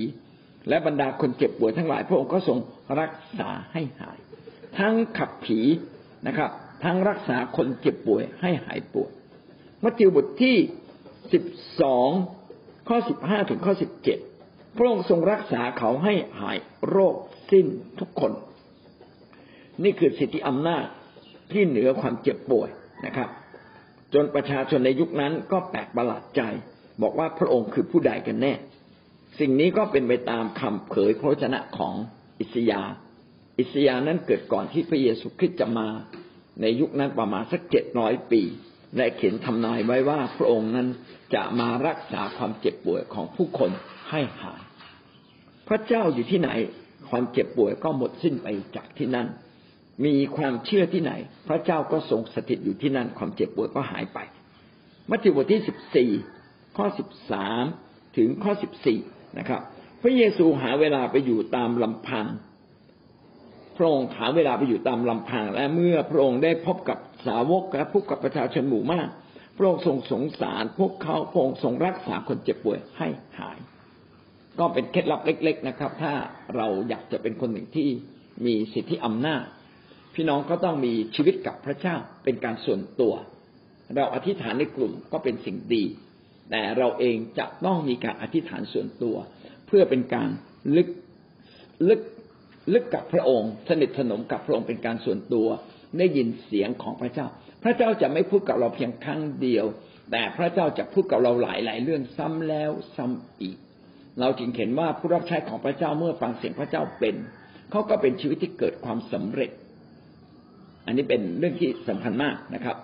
และบรรดาคนเจ็บป่วยทั้งหลาย พระองค์ก็ทรงรักษาให้หาย ทั้งขับผีนะครับ ทั้งรักษาคนเจ็บป่วยให้หายป่วยมัทธิวบทที่สิบสองข้อสิบห้าถึงข้อสิบเจ็ดพระองค์ทรงรักษาเขาให้หายโรคสิ้นทุกคน นี่คือสิทธิอำนาจที่เหนือความเจ็บป่วยนะครับ จนประชาชนในยุคนั้นก็แปลกประหลาดใจ บอกว่าพระองค์คือผู้ใดกันแน่ สิ่งนี้ก็เป็นไปตามคำเผยพระชนะของอิสยา อิสยานั้นเกิดก่อนที่พระเยซูคริสต์จะมาในยุคนั้นประมาณสักเจ็ดร้อยปีและเขียนทำนายไว้ว่าพระองค์นั้นจะมารักษาความเจ็บป่วยของผู้คนให้หาย พระเจ้าอยู่ที่ไหนความเจ็บป่วยก็หมดสิ้นไปจากที่นั่น มีความเชื่อที่ไหน พระเจ้าก็ทรงสถิตอยู่ที่นั่นความเจ็บป่วยก็หายไป มัทธิวบทที่สิบสี่ข้อสิบสามถึงข้อสิบสี่นะครับ พระเยซูหาเวลาไปอยู่ตามลำพังพระองค์หาเวลาไปอยู่ตามลำพัง และเมื่อพระองค์ได้พบกับสาวกและพบกับประชาชนหมู่มาก พระองค์ทรงสงสาร พวกเขาพระองค์ทรงรักษาคนเจ็บป่วยให้หาย ก็เป็นเคล็ดลับเล็ก ๆนะครับ ถ้าเราอยากจะเป็นคนหนึ่งที่มีสิทธิอำนาจ พี่น้องก็ต้องมีชีวิตกับพระเจ้าเป็นการส่วนตัว เราอธิษฐานในกลุ่มก็เป็นสิ่งดี แต่เราเองจะต้องมีการอธิษฐานส่วนตัว เพื่อเป็นการลึกลึกลึกกับพระองค์ สนิทสนมกับพระองค์เป็นการส่วนตัว ได้ยินเสียงของพระเจ้า พระเจ้าจะไม่พูดกับเราเพียงครั้งเดียว แต่พระเจ้าจะพูดกับเราหลายหลายเรื่องซ้ำแล้วซ้ำอีก เราจึงเห็นว่าผู้รับใช้ของพระเจ้าเมื่อฟังเสียงพระเจ้าเป็นเขาก็เป็นชีวิตที่เกิดความสำเร็จ อันนี้เป็นเรื่องที่สำคัญมากนะครับ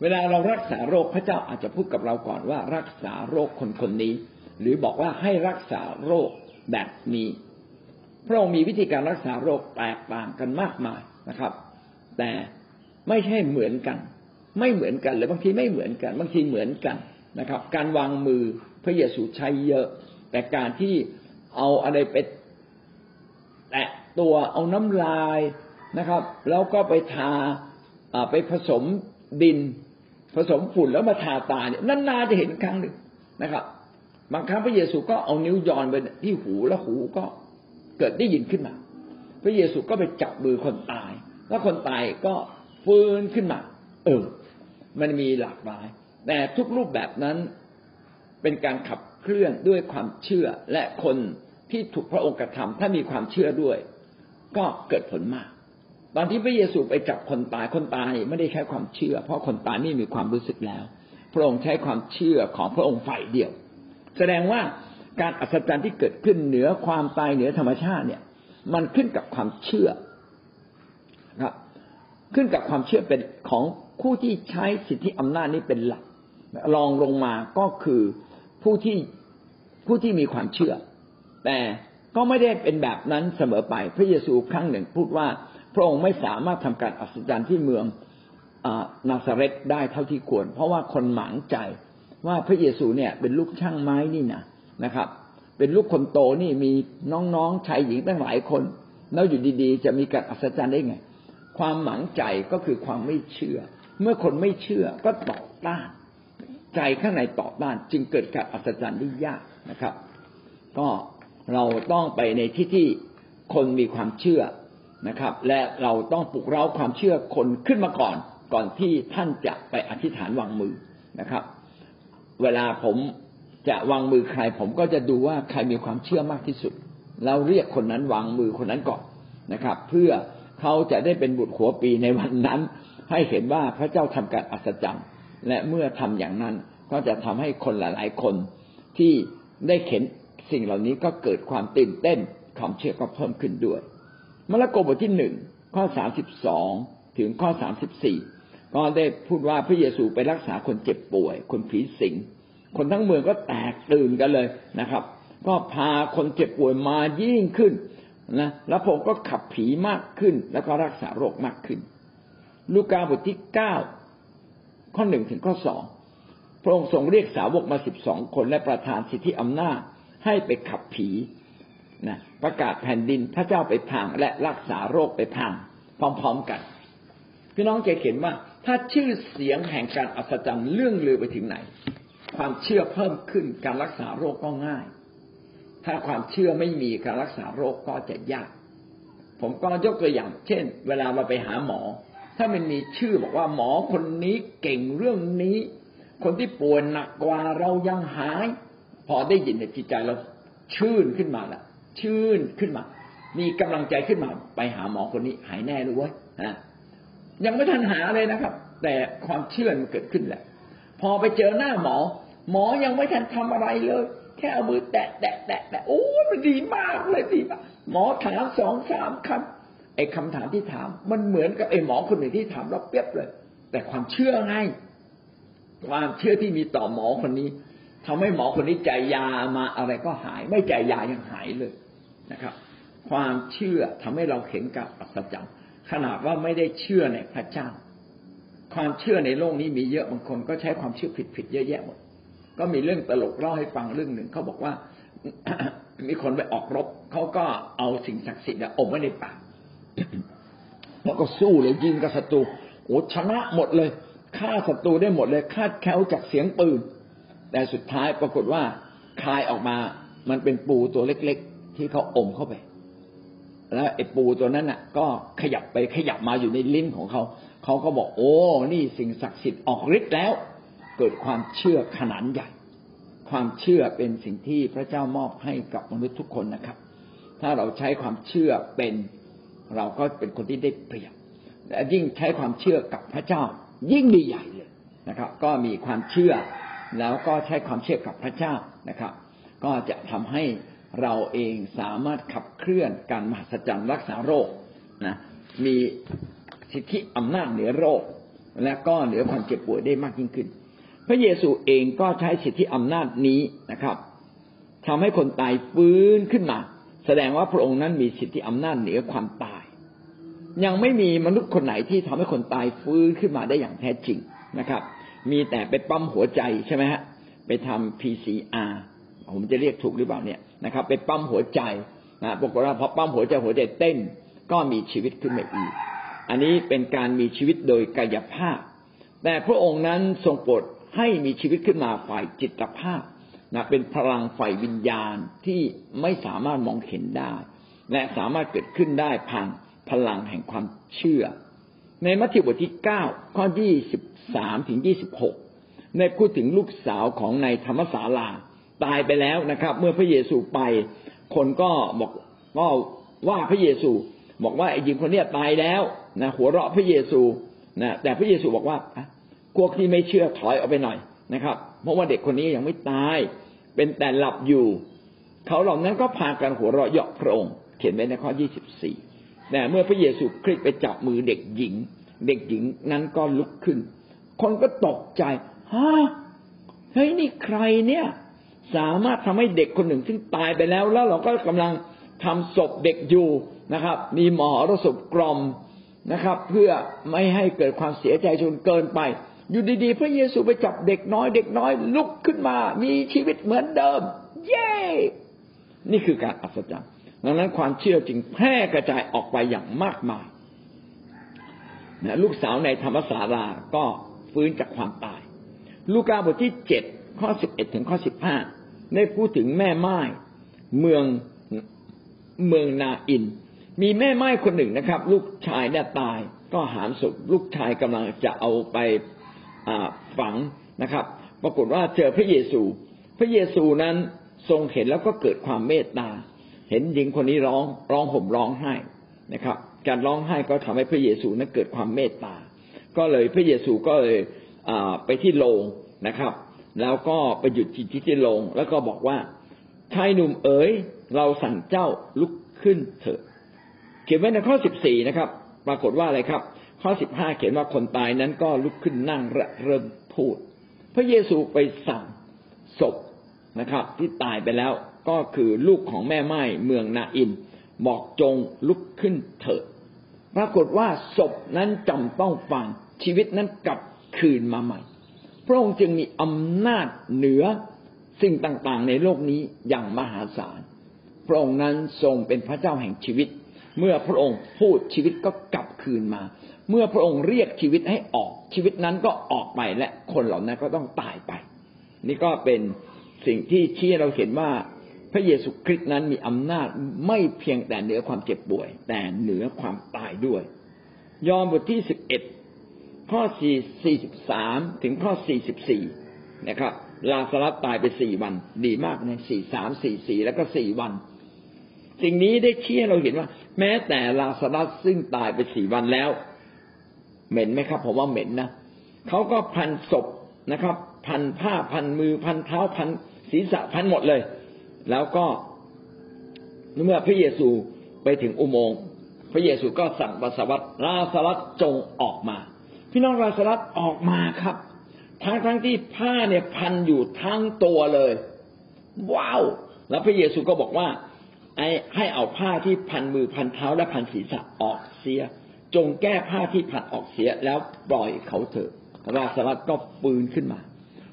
เวลาเรารักษาโรคพระเจ้าอาจจะพูดกับเราก่อนว่ารักษาโรคคนคนนี้ หรือบอกว่าให้รักษาโรคแบบนี้พระองค์มีวิธีการรักษาโรคแตกต่างกันมากมายนะครับ แต่ไม่ใช่เหมือนกัน ไม่เหมือนกันหรือบางทีไม่เหมือนกันบางทีเหมือนกันนะครับ การวางมือพระเยซูใช้เยอะ แต่การที่เอาอะไรไปแตะตัวเอาน้ำลาย นะครับ แล้วก็ไปทาไปผสมดิน ผสมฝุ่นแล้วมาทาตาเนี่ยนานๆจะเห็นครั้งหนึ่งนะครับ บางครั้งพระเยซูก็เอานิ้วยอนไปที่หูแล้วหูก็เกิดได้ยินขึ้นมา พระเยซูก็ไปจับมือคนตาย แล้วคนตายก็ฟื้นขึ้นมา เออ มันมีหลากหลาย แต่ทุกรูปแบบนั้นเป็นการขับเคลื่อนด้วยความเชื่อและคนที่ถูกพระองค์กระทำถ้ามีความเชื่อด้วย ก็เกิดผลมาก ตอนที่พระเยซูไปจับคนตายคนตายไม่ได้ใช้ความเชื่อ เพราะคนตายไม่มีความรู้สึกแล้ว พระองค์ใช้ความเชื่อของพระองค์ฝ่ายเดียว แสดงว่าการอัศจรรย์ที่เกิดขึ้นเหนือความตายเหนือธรรมชาติเนี่ย มันขึ้นกับความเชื่อครับขึ้นกับความเชื่อเป็นของผู้ที่ใช้สิทธิอำนาจนี้เป็นหลักรองลงมาก็คือผู้ที่ผู้ที่มีความเชื่อ แต่ก็ไม่ได้เป็นแบบนั้นเสมอไป พระเยซูครั้งหนึ่งพูดว่า พระองค์ไม่สามารถทำการอัศจรรย์ที่เมืองนาซาเรตได้เท่าที่ควร เพราะว่าคนหมางใจว่าพระเยซูเนี่ยเป็นลูกช่างไม้นี่นะนะครับ เป็นลูกคนโตนี่มีน้องๆชายหญิงตั้งหลายคน แล้วอยู่ดีๆ จะมีการอัศจรรย์ได้ไง ความหมางใจก็คือความไม่เชื่อ เมื่อคนไม่เชื่อก็ต่อต้าน ใจข้างในต่อต้านจึงเกิดการอัศจรรย์ได้ยากนะครับ ก็เราต้องไปในที่ที่คนมีความเชื่อ นะครับ และเราต้องปลุกเร้าความเชื่อคนขึ้นมาก่อน ก่อนที่ท่านจะไปอธิษฐานวางมือนะครับ เวลาผมจะวางมือใคร ผมก็จะดูว่าใครมีความเชื่อมากที่สุด เราเรียกคนนั้นวางมือคนนั้นก่อนนะครับ เพื่อเขาจะได้เป็นบุตรขัวปีในวันนั้น ให้เห็นว่าพระเจ้าทำการอัศจรรย์และเมื่อทำอย่างนั้นก็จะทำให้คนหลาย ๆ คนที่ได้เห็นสิ่งเหล่านี้ก็เกิดความตื่นเต้นความเชื่อก็เพิ่มขึ้นด้วย มาระโกบทที่หนึ่งข้อสามสิบสองถึงข้อสามสิบสี่ก็ได้พูดว่าพระเยซูไปรักษาคนเจ็บป่วย คนผีสิง คนทั้งเมืองก็แตกตื่นกันเลยนะครับ ก็พาคนเจ็บป่วยมายิ่งขึ้นนะแล้วผมก็ขับผีมากขึ้น แล้วก็รักษาโรคมากขึ้น ลูกาบทที่เก้าข้อหนึ่งถึงข้อสองพระองค์ทรงเรียกสาวกมาสิบสองคนและประทานสิทธิอำนาจให้ไปขับผี นะประกาศแผ่นดินพระเจ้าไปทางและรักษาโรคไปทางพร้อมๆกัน พี่น้องจะเห็นว่า ถ้าชื่อเสียงแห่งการอัศจรรย์เรื่องลือไปถึงไหน ความเชื่อเพิ่มขึ้นการรักษาโรคก็ง่าย ถ้าความเชื่อไม่มีการรักษาโรคก็จะยาก ผมก็ยกตัวอย่าง เช่น เวลาเราไปหาหมอ ถ้ามันมีชื่อบอกว่าหมอคนนี้เก่งเรื่องนี้ คนที่ป่วยหนักกว่าเรายังหาย พอได้ยินในจิตใจเราชื่นขึ้นมาและ ชื่นขึ้นมา มีกำลังใจขึ้นมา ไปหาหมอคนนี้หายแน่รู้ไว้นะยังไม่ทันหาเลยนะครับ แต่ความเชื่อมันเกิดขึ้นแหละ พอไปเจอหน้าหมอ หมอยังไม่ทันทำอะไรเลย แค่เอามือแตะแตะแตะแตะโอ้มันดีมากเลยดีมากหมอถามสองสามคำไอ้คำถามที่ถาม มันเหมือนกับไอ้หมอคนหนึ่งที่ถามเราเปียบเลย แต่ความเชื่อไงความเชื่อที่มีต่อหมอคนนี้ทำให้หมอคนนี้จ่ายยามาอะไรก็หาย ไม่จ่ายยายังหายเลย นะครับ ความเชื่อทำให้เราเห็นกับอัศจรรย์ขนาดว่าไม่ได้เชื่อในพระเจ้า ความเชื่อในโลกนี้มีเยอะบางคนก็ใช้ความเชื่อผิดๆเยอะแยะหมดก็มีเรื่องตลกเล่าให้ฟังเรื่องหนึ่งเขาบอกว่า มีคนไปออกรบเขาก็เอาสิ่งศักดิ์สิทธิ์อมไว้ในปากแล้วก็สู้เลยยิงกับศัตรูโอ้ชนะหมดเลยฆ่าศัตรูได้หมดเลยคาดแคล้วจากเสียงปืน แต่สุดท้ายปรากฏว่าคายออกมา มันเป็นปูตัวเล็ก ที่เขาอมเข้าไป แล้วไอ้ปูตัวนั้นน่ะ ก็ขยับไปขยับมาอยู่ในลิ้นของเขา เขาก็บอก โอ้ นี่สิ่งศักดิ์สิทธิ์ออกฤทธิ์แล้ว เกิดความเชื่อขนาดใหญ่ ความเชื่อเป็นสิ่งที่พระเจ้ามอบให้กับมนุษย์ทุกคนนะครับ ถ้าเราใช้ความเชื่อเป็นเราก็เป็นคนที่ได้เปรียบและยิ่งใช้ความเชื่อกับพระเจ้า ยิ่งดีใหญ่เลยนะครับ ก็มีความเชื่อแล้วก็ใช้ความเชื่อกับพระเจ้านะครับ ก็จะทำให้ เราเองสามารถขับเคลื่อนการมหัศจรรย์รักษาโรคนะมีสิทธิอำนาจเหนือโรค และก็เหนือความเจ็บป่วยได้มากยิ่งขึ้น พระเยซูเองก็ใช้สิทธิอำนาจนี้นะครับทำให้คนตายฟื้นขึ้นมา แสดงว่าพระองค์นั้นมีสิทธิอำนาจเหนือความตาย ยังไม่มีมนุษย์คนไหนที่ทำให้คนตายฟื้นขึ้นมาได้อย่างแท้จริงนะครับ มีแต่ไปปั๊มหัวใจใช่ไหมฮะไปทำ PCR ผมจะเรียกถูกหรือเปล่าเนี่ยนะครับ ไปปั๊มหัวใจนะปรากฏว่าพอปั๊มหัวใจหัวใจเต้นก็มีชีวิตขึ้นมาอีก อันนี้เป็นการมีชีวิตโดยกายภาพ แต่พระองค์นั้นทรงโปรดให้มีชีวิตขึ้นมาฝ่ายจิตภาพนะเป็นพลังฝ่ายวิญญาณที่ไม่สามารถมองเห็นได้ และสามารถเกิดขึ้นได้ผ่านพลังแห่งความเชื่อ ในมัทธิวบทที่เก้าข้อยี่สิบสามถึงยี่สิบหกในพูดถึงลูกสาวของในธรรมศาลา ตายไปแล้วนะครับ เมื่อพระเยซูไป คนก็บอกก็ว่าพระเยซู บอกว่าไอ้หญิงคนเนี้ยตายแล้วนะหัวเราะพระเยซูนะแต่พระเยซูบอกว่าพวกที่ไม่เชื่อถอยออกไปหน่อยนะครับ เพราะว่าเด็กคนนี้ยังไม่ตาย เป็นแต่หลับอยู่ เขาเหล่านั้นก็พากันหัวเราะเยาะพระองค์เขียนไว้ในข้อยี่สิบสี่แต่เมื่อพระเยซูคริสต์ไปจับมือเด็กหญิง เด็กหญิงนั้นก็ลุกขึ้น คนก็ตกใจฮะเฮ้ยนี่ใครเนี่ย สามารถทำให้เด็กคนหนึ่งซึ่งตายไปแล้ว แล้วเราก็กำลังทำศพเด็กอยู่นะครับ มีหมอรสพกรอมนะครับ เพื่อไม่ให้เกิดความเสียใจจนเกินไป อยู่ดีๆ พระเยซูไปจับเด็กน้อย เด็กน้อยลุกขึ้นมา มีชีวิตเหมือนเดิม เย้นี่คือการอัศจรรย์ดังนั้นความเชื่อจึงแพร่กระจายออกไปอย่างมากมายนะลูกสาวในธรรมศาลาก็ฟื้นจากความตาย ลูกาบทที่เจ็ด ข้อสิบเอ็ดถึงข้อสิบห้าได้พูดถึงแม่ไม้เมืองเมืองนาอิน มีแม่ไม้คนหนึ่งนะครับ ลูกชายเนี่ยตาย ก็หามศพลูกชายกำลังจะเอาไปฝังนะครับ ปรากฏว่าเจอพระเยซู พระเยซูนั้นทรงเห็นแล้วก็เกิดความเมตตา เห็นหญิงคนนี้ร้องร้องห่มร้องไห้นะครับ การร้องไห้ก็ทำให้พระเยซูนั้นเกิดความเมตตา ก็เลยพระเยซูก็เลยไปที่โรงนะครับ แล้วก็ไปหยุดจิตที่โรงแล้วก็บอกว่าชายหนุ่มเอ๋ยเราสั่งเจ้าลุกขึ้นเถอะเขียนไว้ในข้อสิบสี่นะครับ ปรากฏว่าอะไรครับ ข้อสิบห้าเขียนว่าคนตายนั้นก็ลุกขึ้นนั่งเริ่มพูด พระเยซูไปสั่งศพนะครับ ที่ตายไปแล้วก็คือลูกของแม่ไม้เมืองนาอิน บอกจงลุกขึ้นเถิดปรากฏว่าศพนั้นจำต้องฟังชีวิตนั้นกลับคืนมาใหม่ ระองค์จึงมีอำนาจเหนือสิ่งต่างๆ ในโลกนี้อย่างมหาศาล พระองค์นั้นทรงเป็นพระเจ้าแห่งชีวิต เมื่อพระองค์พูดชีวิตก็กลับคืนมา เมื่อพระองค์เรียกชีวิตให้ออกชีวิตนั้นก็ออกไปและคนเหล่านั้นก็ต้องตายไป นี่ก็เป็นสิ่งที่ชี้เราเห็นว่าพระเยซูคริสต์นั้นมีอำนาจไม่เพียงแต่เหนือความเจ็บป่วย แต่เหนือความตายด้วย ยอห์นบทที่สิบเอ็ด ข้อสี่สิบสามถึงข้อสี่สิบสี่นะครับ ลาสลัสตายไปสี่วัน ดีมากนะสี่สามสี่สี่แล้วก็สี่วัน สิ่งนี้ได้ชี้ให้เราเห็นว่า แม้แต่ลาสลัสซึ่งตายไปสี่วันแล้ว เหม็นไหมครับ ผมว่าเหม็นนะเขาก็พันศพนะครับ พันผ้าพันมือพันเท้าพันศีรษะพันหมดเลย แล้วก็เมื่อพระเยซูไปถึงอุโมงค์พระเยซูก็สั่งปัสสาวะลาสลัสจงออกมา พี่น้องลาสลัสออกมาครับ ทั้งทั้งที่ผ้าเนี่ยพันอยู่ทั้งตัวเลย ว้าว แล้วพระเยซูก็บอกว่าไอ้ให้เอาผ้าที่พันมือพันเท้าและพันศีรษะออกเสีย จงแก้ผ้าที่พันออกเสียแล้วปล่อยเขาเถอะลาสลัสก็ปืนขึ้นมา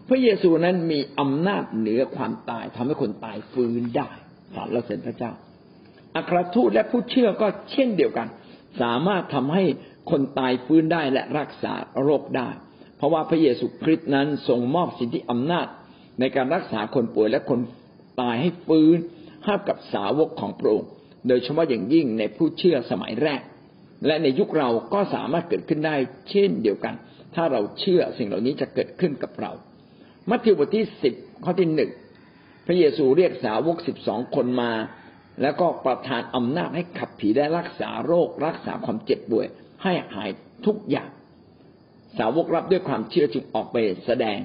พระเยซูนั้นมีอำนาจเหนือความตายทำให้คนตายฟื้นได้สารเราเสด็จพระเจ้าอัครทูตและผู้เชื่อก็เช่นเดียวกัน สามารถทำให้คนตายฟื้นได้และรักษาโรคได้ เพราะว่าพระเยซูคริสต์นั้นทรงมอบสิทธิอำนาจ ในการรักษาคนป่วยและคนตายให้ฟื้นห้กับสาวกของพระองค์โดยเฉพาะอย่างยิ่งในผู้เชื่อสมัยแรก และในยุคเราก็สามารถเกิดขึ้นได้เช่นเดียวกัน ถ้าเราเชื่อสิ่งเหล่านี้จะเกิดขึ้นกับเรา มัทธิวบทที่สิบข้อที่หนึ่งพระเยซูเรียกสาวกสิบสองคนมา แล้วก็ประทานอำนาจให้ขับผีได้รักษาโรค รักษาความเจ็บป่วย ให้หายทุกอย่าง สาวกรับด้วยความเชื่อจึงออกไปแสดง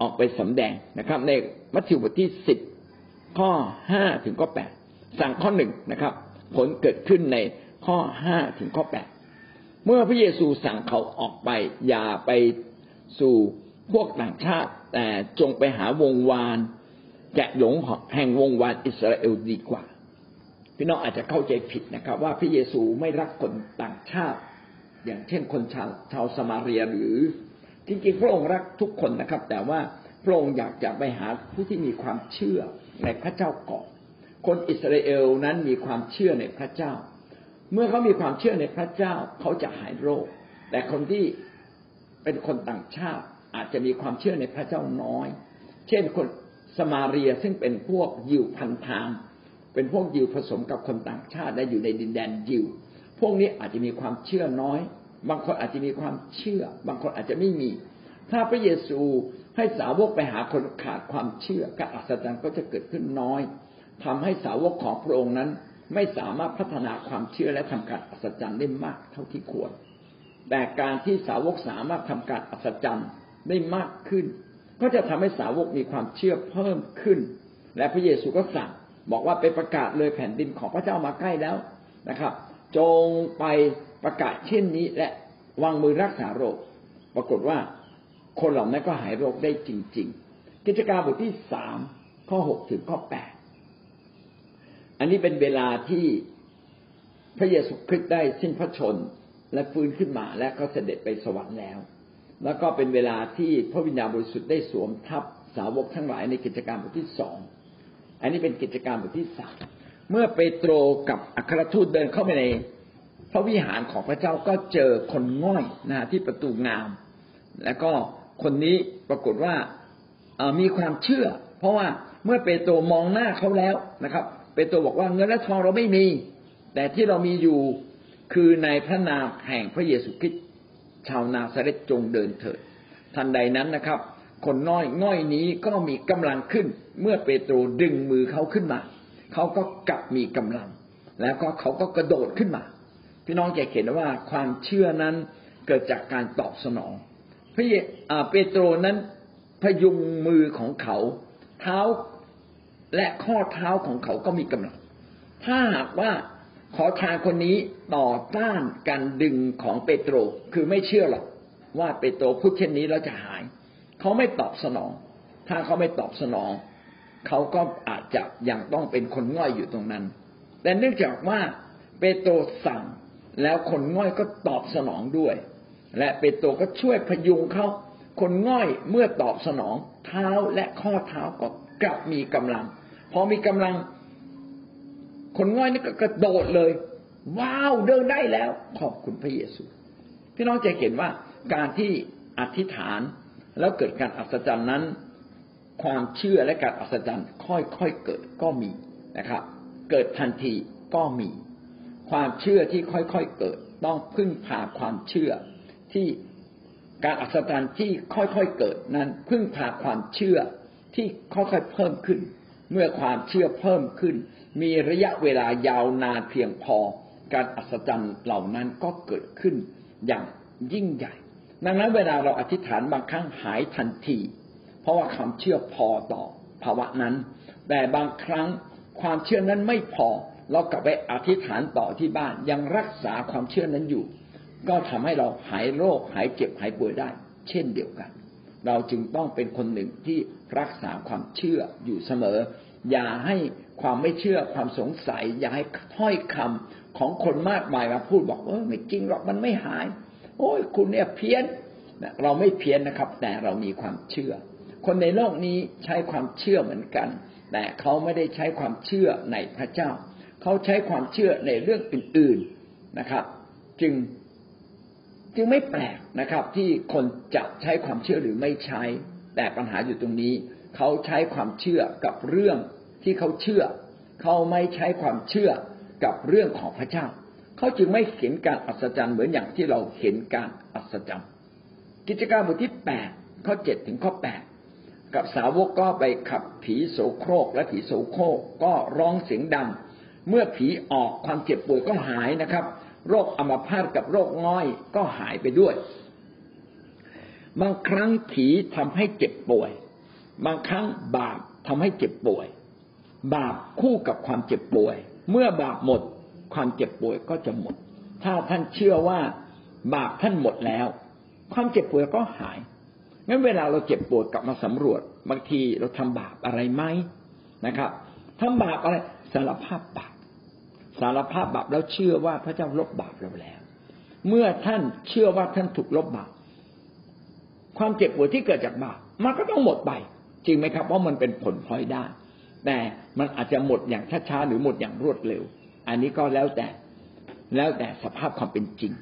ออกไปสำแดงนะครับ ในมัทธิวบทที่สิบข้อห้าถึงข้อแปดสั่งข้อหนึ่งนะครับ ผลเกิดขึ้นในข้อห้าถึงข้อแปดเมื่อพระเยซูสั่งเขาออกไป อย่าไปสู่พวกต่างชาติ แต่จงไปหาวงวานแกะหลงแห่งวงวานอิสราเอลดีกว่า พี่น้องอาจจะเข้าใจผิดนะครับ ว่าพระเยซูไม่รักคนต่างชาติ อย่างเช่นคนชาวชาวสมาเรียหรือจริงๆพระองค์รักทุกคนนะครับ แต่ว่าพระองค์อยากจะไปหาผู้ที่มีความเชื่อในพระเจ้าก่อนคนอิสราเอลนั้นมีความเชื่อในพระเจ้า เมื่อเขามีความเชื่อในพระเจ้าเขาจะหายโรค แต่คนที่เป็นคนต่างชาติอาจจะมีความเชื่อในพระเจ้าน้อย เช่นคนสมาเรียซึ่งเป็นพวกยิวพันทางเป็นพวกยิวผสมกับคนต่างชาติและอยู่ในดินแดนยิว พวกนี้อาจจะมีความเชื่อน้อย บางคนอาจจะมีความเชื่อ บางคนอาจจะไม่มี ถ้าพระเยซูให้สาวกไปหาคนขาดความเชื่อการอัศจรรย์ก็จะเกิดขึ้นน้อยทำให้สาวกของพระองค์นั้น ไม่สามารถพัฒนาความเชื่อและทำการอัศจรรย์ได้มากเท่าที่ควร แต่การที่สาวกสามารถทำการอัศจรรย์ได้มากขึ้น ก็จะทำให้สาวกมีความเชื่อเพิ่มขึ้น และพระเยซูก็สั่งบอกว่าไปประกาศเลยแผ่นดินของพระเจ้ามาใกล้แล้วนะครับ จงไปประกาศเช่นนี้และวางมือรักษาโรค ปรากฏว่าคนเหล่านั้นก็หายโรคได้จริง ๆ กิจการบทที่สามข้อหกถึงข้อแปดอันนี้เป็นเวลาที่พระเยซูคริสต์ได้สิ้นพระชนและฟื้นขึ้นมาและก็เสด็จไปสวรรค์แล้ว แล้วก็เป็นเวลาที่พระวิญญาณบริสุทธิ์ได้สวมทับสาวกทั้งหลายในกิจการบทที่สองอันนี้เป็นกิจการบทที่สาม เมื่อเปโตรกับอัครทูตเดินเข้าไปใน พระวิหารของพระเจ้าก็เจอคนง่อยนะที่ประตูงาม แล้วก็คนนี้ปรากฏว่ามีความเชื่อ เพราะว่าเมื่อเปโตรมองหน้าเขาแล้วนะครับ เปโตรบอกว่าเงินและทองเราไม่มี แต่ที่เรามีอยู่คือในพระนามแห่งพระเยซูคริสต์ชาวนาซาเรตจงเดินเถิด ทันใดนั้นนะครับ คนน้อยง่อยนี้ก็มีกำลังขึ้น เมื่อเปโตรดึงมือเขาขึ้นมา เขาก็กลับมีกำลัง แล้วก็เขาก็กระโดดขึ้นมา พี่น้องจะเห็นว่าความเชื่อนั้นเกิดจากการตอบสนอง พระเปโตรนั้นพยุงมือของเขา เท้าและข้อเท้าของเขาก็มีกำลัง ถ้าหากว่าขอทานคนนี้ต่อต้านการดึงของเปโตรคือไม่เชื่อหรอกว่าเปโตรพูดเช่นนี้แล้วจะหาย เขาไม่ตอบสนอง ถ้าเขาไม่ตอบสนอง เขาก็อาจจะยังต้องเป็นคนง่อยอยู่ตรงนั้น แต่เนื่องจากว่าเปโตรสั่งแล้วคนง่อยก็ตอบสนองด้วย และเปโตรก็ช่วยพยุงเขาคนง่อยเมื่อตอบสนองเท้าและข้อเท้าก็กลับมีกำลัง พอมีกำลัง คนง่อยนี่ก็กระโดดเลย ว้าวเดินได้แล้ว ขอบคุณพระเยซูพี่น้องจะเห็นว่าการที่อธิษฐานแล้วเกิดการอัศจรรย์นั้น ความเชื่อและการอัศจรรย์ค่อยๆเกิดก็มีนะครับ เกิดทันทีก็มี ความเชื่อที่ค่อยๆเกิด ต้องพึ่งพาความเชื่อ ที่การอัศจรรย์ที่ค่อยๆเกิดนั้น พึ่งพาความเชื่อที่ค่อยๆเพิ่มขึ้น เมื่อความเชื่อเพิ่มขึ้น มีระยะเวลายาวนานเพียงพอ การอัศจรรย์เหล่านั้นก็เกิดขึ้นอย่างยิ่งใหญ่ ดังนั้นเวลาเราอธิษฐานบางครั้งหายทันที ราะว่าความเชื่อพอต่อภาวะนั้น แต่บางครั้งความเชื่อนั้นไม่พอ เรากลับไปอธิษฐานต่อที่บ้านยังรักษาความเชื่อนั้นอยู่ ก็ทำให้เราหายโรคหายเจ็บหายป่วยได้ เช่นเดียวกัน เราจึงต้องเป็นคนหนึ่งที่รักษาความเชื่ออยู่เสมอ อย่าให้ความไม่เชื่อความสงสัย อย่าให้ถ้อยคำของคนมากมายมาพูดบอกเออไม่จริงหรอกมันไม่หาย โอ้ยคุณเนี่ยเพี้ยนเราไม่เพี้ยนนะครับ แต่เรามีความเชื่อ คนในโลกนี้ใช้ความเชื่อเหมือนกัน แต่เขาไม่ได้ใช้ความเชื่อในพระเจ้า เขาใช้ความเชื่อในเรื่องอื่น ๆนะครับ จึงจึงไม่แปลกนะครับ ที่คนจะใช้ความเชื่อหรือไม่ใช้ แต่ปัญหาอยู่ตรงนี้ เขาใช้ความเชื่อกับเรื่องที่เขาเชื่อ เขาไม่ใช้ความเชื่อกับเรื่องของพระเจ้า เขาจึงไม่เห็นการอัศจรรย์เหมือนอย่างที่เราเห็นการอัศจรรย์ กิจการบทที่แปดข้อเจ็ดถึงข้อแปด กับสาวกก็ไปขับผีโสโครก และผีโสโครกก็ร้องเสียงดัง เมื่อผีออกความเจ็บป่วยก็หายนะครับ โรคอัมพาตกับโรคง่อยก็หายไปด้วย บางครั้งผีทำให้เจ็บป่วย บางครั้งบาปทำให้เจ็บป่วย บาปคู่กับความเจ็บป่วย เมื่อบาปหมดความเจ็บป่วยก็จะหมด ถ้าท่านเชื่อว่าบาปท่านหมดแล้ว ความเจ็บป่วยก็หาย งั้นเวลาเราเจ็บปวดกลับมาสำรวจ บางทีเราทำบาปอะไรไหมนะครับทำบาปอะไรสารภาพบาปสารภาพบาปแล้วเชื่อว่าพระเจ้าลบบาปเราแล้ว เมื่อท่านเชื่อว่าท่านถูกลบบาปความเจ็บปวดที่เกิดจากบาปมันก็ต้องหมดไป จริงไหมครับเพราะมันเป็นผลพลอยได้ แต่มันอาจจะหมดอย่างช้าๆหรือหมดอย่างรวดเร็ว อันนี้ก็แล้วแต่แล้วแต่สภาพความเป็นจริง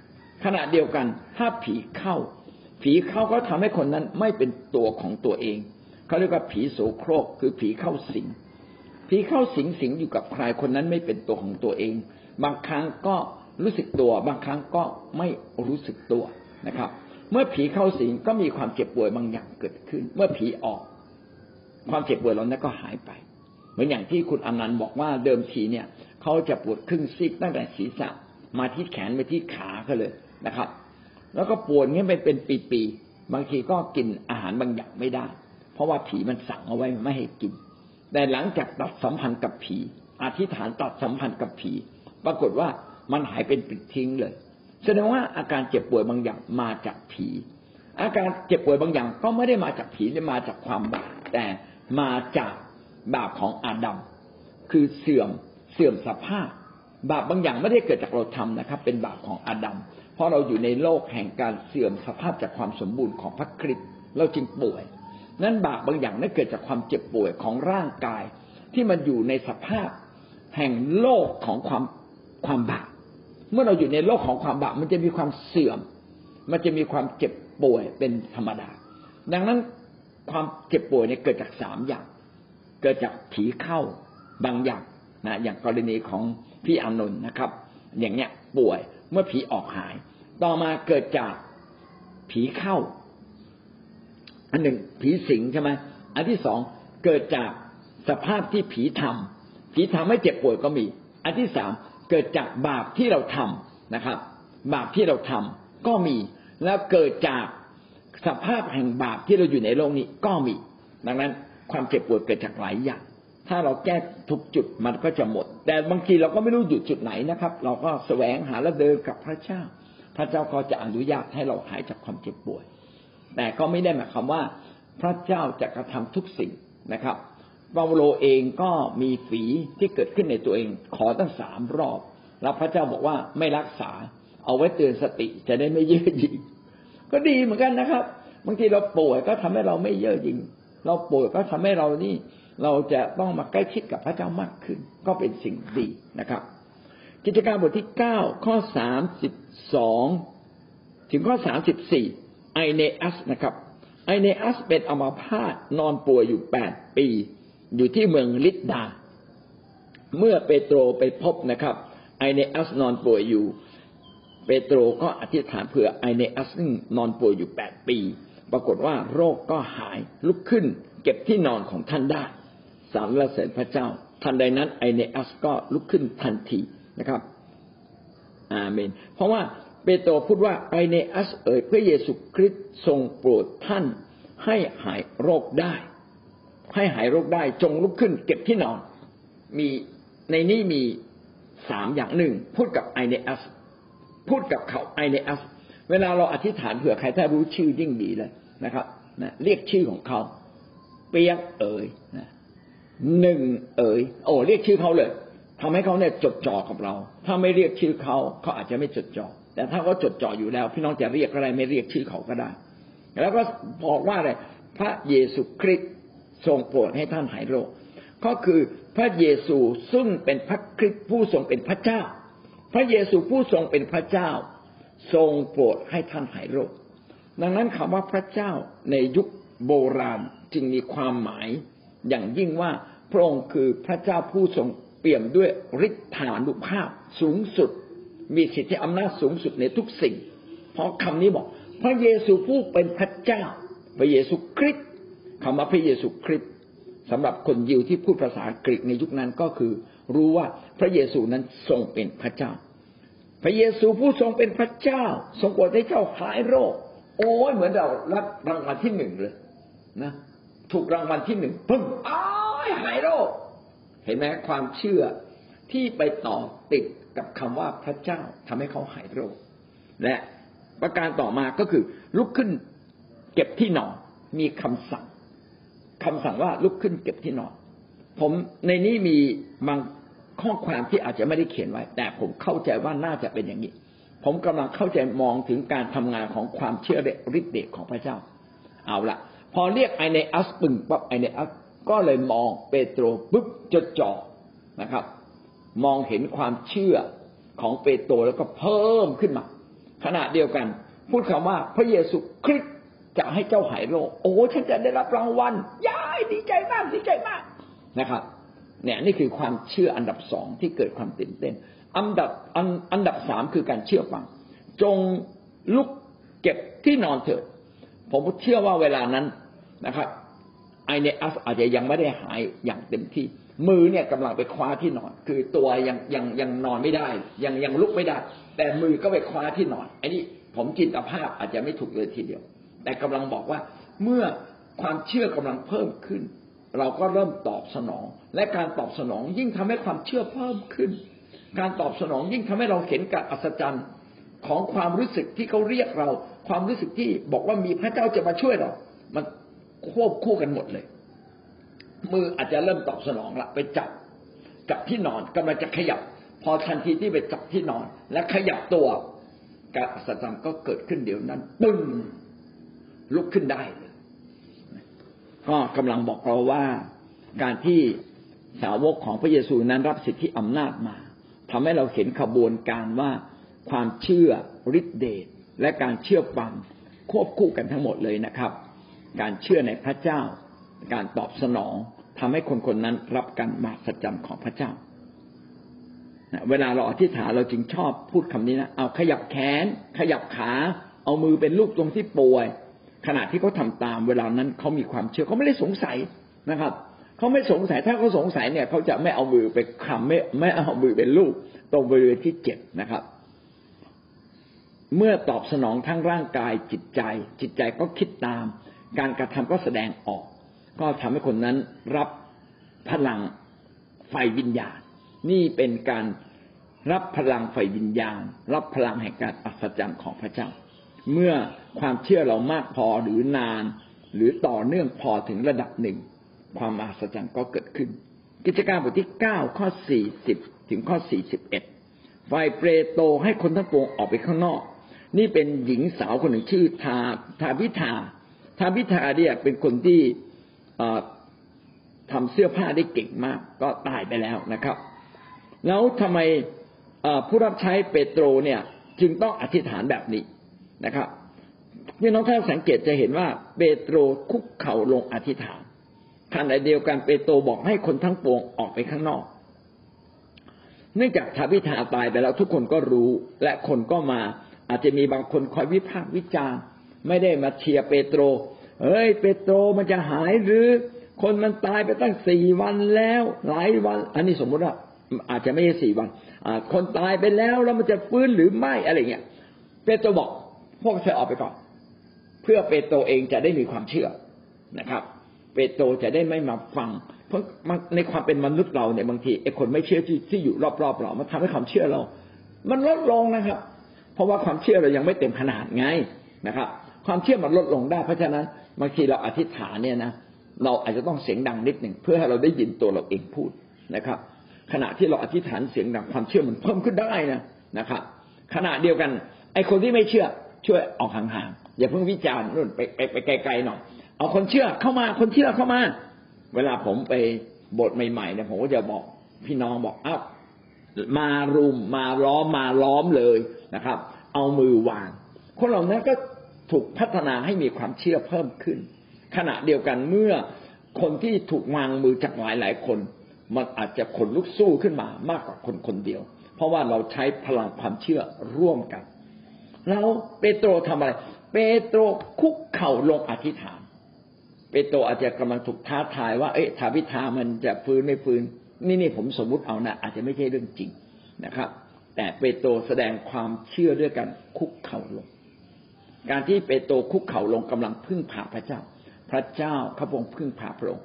ขณะเดียวกันถ้าผีเข้า ผีเข้าก็ทำให้คนนั้นไม่เป็นตัวของตัวเองเขาเรียกว่าผีโสโครกคือผีเข้าสิงผีเข้าสิงสิงอยู่กับใครคนนั้นไม่เป็นตัวของตัวเอง บางครั้งก็รู้สึกตัว บางครั้งก็ไม่รู้สึกตัวนะครับ เมื่อผีเข้าสิงก็มีความเจ็บป่วยบางอย่างเกิดขึ้น เมื่อผีออก ความเจ็บป่วยเหล่านั้นก็หายไป เหมือนอย่างที่คุณอนันต์บอกว่าเดิมทีเนี่ยเขาจะปวดครึ่งซีกตั้งแต่ศีรษะมาที่แขนไปที่ขาเขาเลยนะครับ แล้วก็ปวดเงี้ยไปเป็นปีๆบางทีก็กินอาหารบางอย่างไม่ได้ เพราะว่าผีมันสั่งเอาไว้ไม่ให้กิน แต่หลังจากตัดสัมพันธ์กับผี อธิษฐานตัดสัมพันธ์กับผี ปรากฏว่ามันหายเป็นปิดทิ้งเลยแสดงว่าอาการเจ็บป่วยบางอย่างมาจากผี อาการเจ็บป่วยบางอย่างก็ไม่ได้มาจากผีหรือมาจากความบาปแต่มาจากบาปของอาดัมคือเสื่อมเสื่อมสภาพ บาปบางอย่างไม่ได้เกิดจากเราทำนะครับ เป็นบาปของอาดัม เพราะเราอยู่ในโลกแห่งการเสื่อมสภาพจากความสมบูรณ์ของพระคริสต์เราจึงป่วย นั้นบาปบางอย่างนั้นเกิดจากความเจ็บป่วยของร่างกาย ที่มันอยู่ในสภาพแห่งโลกของความความบาปเมื่อเราอยู่ในโลกของความบาปมันจะมีความเสื่อม มันจะมีความเจ็บป่วยเป็นธรรมดา ดังนั้นความเจ็บป่วยเนี่ยเกิดจากสามอย่าง เกิดจากผีเข้าบางอย่างนะอย่างกรณีของพี่อานนท์นะครับ อย่างเนี้ยป่วย เมื่อผีออกหาย ต่อมาเกิดจากผีเข้า อันหนึ่งผีสิงใช่ไหมอันที่สองเกิดจากสภาพที่ผีทำผีทำให้เจ็บป่วยก็มี อันที่สามเกิดจากบาปที่เราทำนะครับ บาปที่เราทำก็มี แล้วเกิดจากสภาพแห่งบาปที่เราอยู่ในโลกนี้ก็มี ดังนั้นความเจ็บปวดเกิดจากหลายอย่าง ถ้าเราแก้ทุกจุดมันก็จะหมด แต่บางทีเราก็ไม่รู้หยุดจุดไหนนะครับ เราก็แสวงหาและเดินกับพระเจ้า พระเจ้าก็จะอนุญาตให้เราหายจากความเจ็บป่วย แต่ก็ไม่ได้หมายความว่า พระเจ้าจะกระทำทุกสิ่งนะครับเปาโลเองก็มีฝีที่เกิดขึ้นในตัวเอง ขอตั้งสามรอบ แล้วพระเจ้าบอกว่าไม่รักษา เอาไว้เตือนสติจะได้ไม่เย่อหยิ่งก็ดีเหมือนกันนะครับบางทีเราป่วยก็ทำให้เราไม่เย่อหยิ่งเราป่วยก็ทำให้เรานี่ เราจะต้องมาใกล้ชิดกับพระเจ้ามากขึ้น ก็เป็นสิ่งดีนะครับ กิจการบทที่เก้าข้อสามสิบสองถึงข้อสามสิบสี่ไอเนอัสนะครับ ไอเนอัสเป็นอมาพาตนอนป่วยอยู่แปดปี อยู่ที่เมืองลิดดา เมื่อเปโตรไปพบนะครับ ไอเนอัสนอนป่วยอยู่ เปโตรก็อธิษฐานเผื่อไอเนอัสนอนป่วยอยู่แปดปี ปรากฏว่าโรคก็หายลุกขึ้น เก็บที่นอนของท่านได้ สารละเสริญพระเจ้า ทันใดนั้นไอเนอัสก็ลุกขึ้นทันทีนะครับ อาเมน เพราะว่าเปโตรพูดว่าไอเนอัสเอ๋ยพระเยซูคริสต์ทรงโปรดท่านให้หายโรคได้ ให้หายโรคได้จงลุกขึ้นเก็บที่นอน มีในนี้มีสามอย่างหนึ่งพูดกับไอเนอัสพูดกับเขาไอเนอัสเวลาเราอธิษฐานเผื่อใครถ้ารู้ชื่อยิ่งดีเลยนะครับนะเรียกชื่อของเขา เปียกเอ๋ยนะ หนึ่งเอ๋ยโอ้เรียกชื่อเขาเลยทำให้เขาเนี่ยจดจ่อกับเรา ถ้าไม่เรียกชื่อเขาเขาอาจจะไม่จดจ่อแต่ถ้าเขาจดจ่ออยู่แล้ว พี่น้องจะเรียกอะไรไม่เรียกชื่อเขาก็ได้ แล้วก็บอกว่าอะไรพระเยซูคริสต์ทรงโปรดให้ท่านหายโรค ก็คือพระเยซูซึ่งเป็นพระคริสต์ผู้ทรงเป็นพระเจ้า พระเยซูผู้ทรงเป็นพระเจ้า ทรงโปรดให้ท่านหายโรค ดังนั้นคำว่าพระเจ้าในยุคโบราณจึงมีความหมาย อย่างยิ่งว่าพระองค์คือพระเจ้าผู้ทรงเปี่ยมด้วยฤทธานุภาพสูงสุด มีสิทธิอำนาจสูงสุดในทุกสิ่ง เพราะคำนี้บอก พระเยซูผู้เป็นพระเจ้า พระเยซูคริสต์คำว่าพระเยซูคริสต์สำหรับคนยิวที่พูดภาษากรีกในยุคนั้นก็คือ รู้ว่าพระเยซูนั้นทรงเป็นพระเจ้า พระเยซูผู้ทรงเป็นพระเจ้า ทรงโปรดให้เจ้าหายโรค โอ้ยเหมือนเรารับรางวัลที่หนึ่งเลย นะ ถูกรางวัลที่หนึ่งปึ้งอ้ายหายโรค เห็นไหมความเชื่อที่ไปต่อติดกับคำว่าพระเจ้าทำให้เขาหายโรค และประการต่อมาก็คือ ลุกขึ้นเก็บที่นอนมีคำสั่งคำสั่งว่าลุกขึ้นเก็บที่นอนผมในนี้มีบางข้อความที่อาจจะไม่ได้เขียนไว้ แต่ผมเข้าใจว่าน่าจะเป็นอย่างนี้ ผมกำลังเข้าใจมองถึงการทำงานของความเชื่อฤทธิ์เดชของพระเจ้า เอาละ พอเรียกไอเนอัสปึงปั๊บไอเนอัสก็เลยมองเปโตรปุ๊บจดจ่อนะครับ มองเห็นความเชื่อของเปโตรแล้วก็เพิ่มขึ้นมา ขณะเดียวกัน พูดคำว่าพระเยซูคริสต์จะให้เจ้าหายโรคโอ้ฉันจะได้รับรางวัลยายดีใจมากดีใจมากนะครับ เนี่ยนี่คือความเชื่ออันดับสองที่เกิดความตื่นเต้น อันดับอันอันดับสามคือการเชื่อฟัง จงลุกเก็บที่นอนเถิด ผมเชื่อว่าเวลานั้นนะครับไอเนอัสอาจจะยังไม่ได้หายอย่างเต็มที่ มือเนี่ยกำลังไปคว้าที่นอน คือตัวยังยังยังนอนไม่ได้ ยังยังลุกไม่ได้ แต่มือก็ไปคว้าที่นอนไอ้นี่ผมจินตภาพอาจจะไม่ถูกเลยทีเดียว แต่กำลังบอกว่าเมื่อความเชื่อกำลังเพิ่มขึ้น เราก็เริ่มตอบสนอง และการตอบสนองยิ่งทำให้ความเชื่อเพิ่มขึ้น การตอบสนองยิ่งทำให้เราเห็นการอัศจรรย์ของความรู้สึกที่เขาเรียกเรา ความรู้สึกที่บอกว่ามีพระเจ้าจะมาช่วยเรา มันควบคู่กันหมดเลย มืออาจจะเริ่มตอบสนองละไปจับจับที่นอนกำลังจะขยับ พอทันทีที่ไปจับที่นอน และขยับตัวการอัศจรรย์ก็เกิดขึ้นเดี๋ยวนั้นปึ้งลุกขึ้นได้เลยก็กำลังบอกเราว่าการที่สาวกของพระเยซูนั้นรับสิทธิอำนาจมาทำให้เราเห็นขบวนการว่าความเชื่อฤทธิเดช และการเชื่อฟังควบคู่กันทั้งหมดเลยนะครับ การเชื่อในพระเจ้า การตอบสนองทำให้คนคนนั้นรับการมาสัจจ์ของพระเจ้า เวลาเราอธิษฐานเราจึงชอบพูดคำนี้นะ เอาขยับแขน ขยับขา เอามือเป็นลูกตรงที่ป่วย ขณะที่เขาทาตามเวลานั้นเขามีความเชื่อเขาไม่ได้สงสัยนะครับเขาไม่สงสัยถ้าเขาสงสัยเนี่ยเขาจะไม่เอามือไปคำไม่ไม่เอามือเป็นลูกตรงบริเวณที่เจ็บนะครับ เมื่อตอบสนองทั้งร่างกายจิตใจ จิตใจก็คิดตาม การกระทำก็แสดงออก ก็ทำให้คนนั้นรับพลังไฟวิญญาณ นี่เป็นการรับพลังไฟวิญญาณ รับพลังแห่งการอัศจรรย์ของพระเจ้า เมื่อความเชื่อเรามากพอหรือนาน หรือต่อเนื่องพอถึงระดับหนึ่ง ความอัศจรรย์ก็เกิดขึ้น กิจการบทที่เก้าข้อสี่สิบถึงข้อสี่สิบเอ็ดไฟเปรโตให้คนทั้งปวงออกไปข้างนอก นี่เป็นหญิงสาวคนหนึ่งชื่อทาทาพิธาทาพิธาเนี่ยเป็นคนที่ทำเสื้อผ้าได้เก่งมาก ก็ตายไปแล้วนะครับ แล้วทำไมผู้รับใช้เปโตรเนี่ย จึงต้องอธิษฐานแบบนี้นะครับพี่น้องท่านสังเกตจะเห็นว่าเปโตรคุกเข่าลงอธิษฐานขณะเดียวกันเปโตรบอกให้คนทั้งปวงออกไปข้างนอก เนื่องจากทาพิธาตายไปแล้วทุกคนก็รู้และคนก็มา อาจจะมีบางคนคอยวิพากษ์วิจารณ์ไม่ได้มาเชียร์เปโตร เฮ้ย เปโตรมันจะหายหรือ คนมันตายไปตั้งสี่วันแล้ว หลายวัน อันนี้สมมติว่าอาจจะไม่ใช่สี่วันคนตายไปแล้วแล้วมันจะฟื้นหรือไม่อะไรเงี้ย เปโตรบอกพวกเธอออกไปก่อน เพื่อเปโตรเองจะได้มีความเชื่อนะครับ เปโตรจะได้ไม่มาฟัง เพราะในความเป็นมนุษย์เราเนี่ยบางทีไอ้คนไม่เชื่อที่ทอยู่รอบๆเรา มันทำให้ความเชื่อเรา มันลดลงนะครับ เพราะว่าความเชื่อเรายังไม่เต็มขนาดไงนะครับ ความเชื่อมันลดลงได้ เพราะฉะนั้นบางทีเราอธิษฐานเนี่ยนะเราอาจจะต้องเสียงดังนิดหนึ่งเพื่อให้เราได้ยินตัวเราเองพูดนะครับ ขณะที่เราอธิษฐานเสียงดังความเชื่อมันเพิ่มขึ้นได้นะนะครับ ขณะเดียวกัน ไอ้คนที่ไม่เชื่อช่วยออกห่างๆอย่าเพิ่งวิจารณ์นู่นไปไปไปไกลๆหน่อยเอาคนเชื่อเข้ามาคนเชื่อเข้ามา เวลาผมไปบทใหม่ๆเนี่ยผมก็จะบอกพี่น้องบอกอ้าวมารุมมาล้อมมาล้อมเลย นะครับ เอามือวาง คนเหล่านั้นก็ถูกพัฒนาให้มีความเชื่อเพิ่มขึ้น ขณะเดียวกันเมื่อคนที่ถูกวางมือจากหลายหลายคน มันอาจจะขนลุกสู้ขึ้นมามากกว่าคนคนเดียว เพราะว่าเราใช้พลังความเชื่อร่วมกัน แล้วเปโตรทำอะไร เปโตรคุกเข่าลงอธิษฐาน เปโตรอาจจะกำลังถูกท้าทายว่าเอ๊ะทาพิธามันจะฟื้นไม่ฟื้นนี่นี่ผมสมมุติเอานะอาจจะไม่ใช่เรื่องจริงนะครับ แต่เปโตรแสดงความเชื่อด้วยกันคุกเข่าลง การที่เปโตรคุกเข่าลงกำลังพึ่งพาพระเจ้า พระเจ้าพระองค์พึ่งพาพระองค์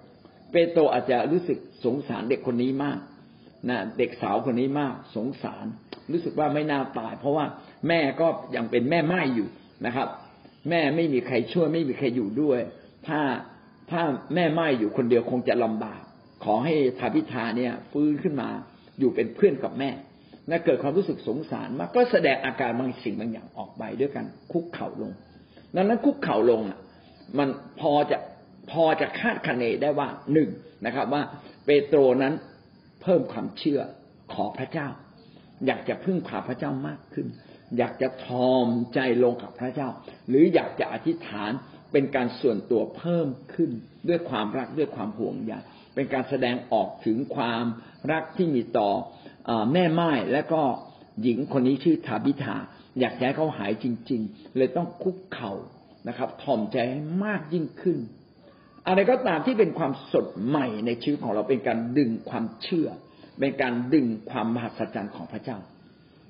เปโตรอาจจะรู้สึกสงสารเด็กคนนี้มากนะเด็กสาวคนนี้มากสงสาร รู้สึกว่าไม่น่าตาย เพราะว่าแม่ก็ยังเป็นแม่ไม้อยู่นะครับ แม่ไม่มีใครช่วยไม่มีใครอยู่ด้วย ถ้าถ้าแม่ไม้อยู่คนเดียวคงจะลำบาก ขอให้ทาพิธาเนี่ย ฟื้นขึ้นมาอยู่เป็นเพื่อนกับแม่ น่าเกิดความรู้สึกสงสารมากก็แสดงอาการบางสิ่งบางอย่างออกไปด้วยกันคุกเข่าลง ดังนั้นคุกเข่าลงอะ มันพอจะพอจะคาดคะเนได้ว่าหนึ่งนะครับ ว่าเปโตรนั้นเพิ่มความเชื่อขอพระเจ้า อยากจะพึ่งพาพระเจ้ามากขึ้น อยากจะทอมใจลงกับพระเจ้า หรืออยากจะอธิษฐานเป็นการส่วนตัวเพิ่มขึ้น ด้วยความรักด้วยความห่วงใยเป็นการแสดงออกถึงความรักที่มีต่อ แม่ไม้และก็หญิงคนนี้ชื่อทาบิธาอยากให้เขาหายจริง ๆ เลยต้องคุกเข่านะครับถ่อมใจให้มากยิ่งขึ้น อะไรก็ตามที่เป็นความสดใหม่ในชีวิตของเราเป็นการดึงความเชื่อ เป็นการดึงความมหัศจรรย์ของพระเจ้า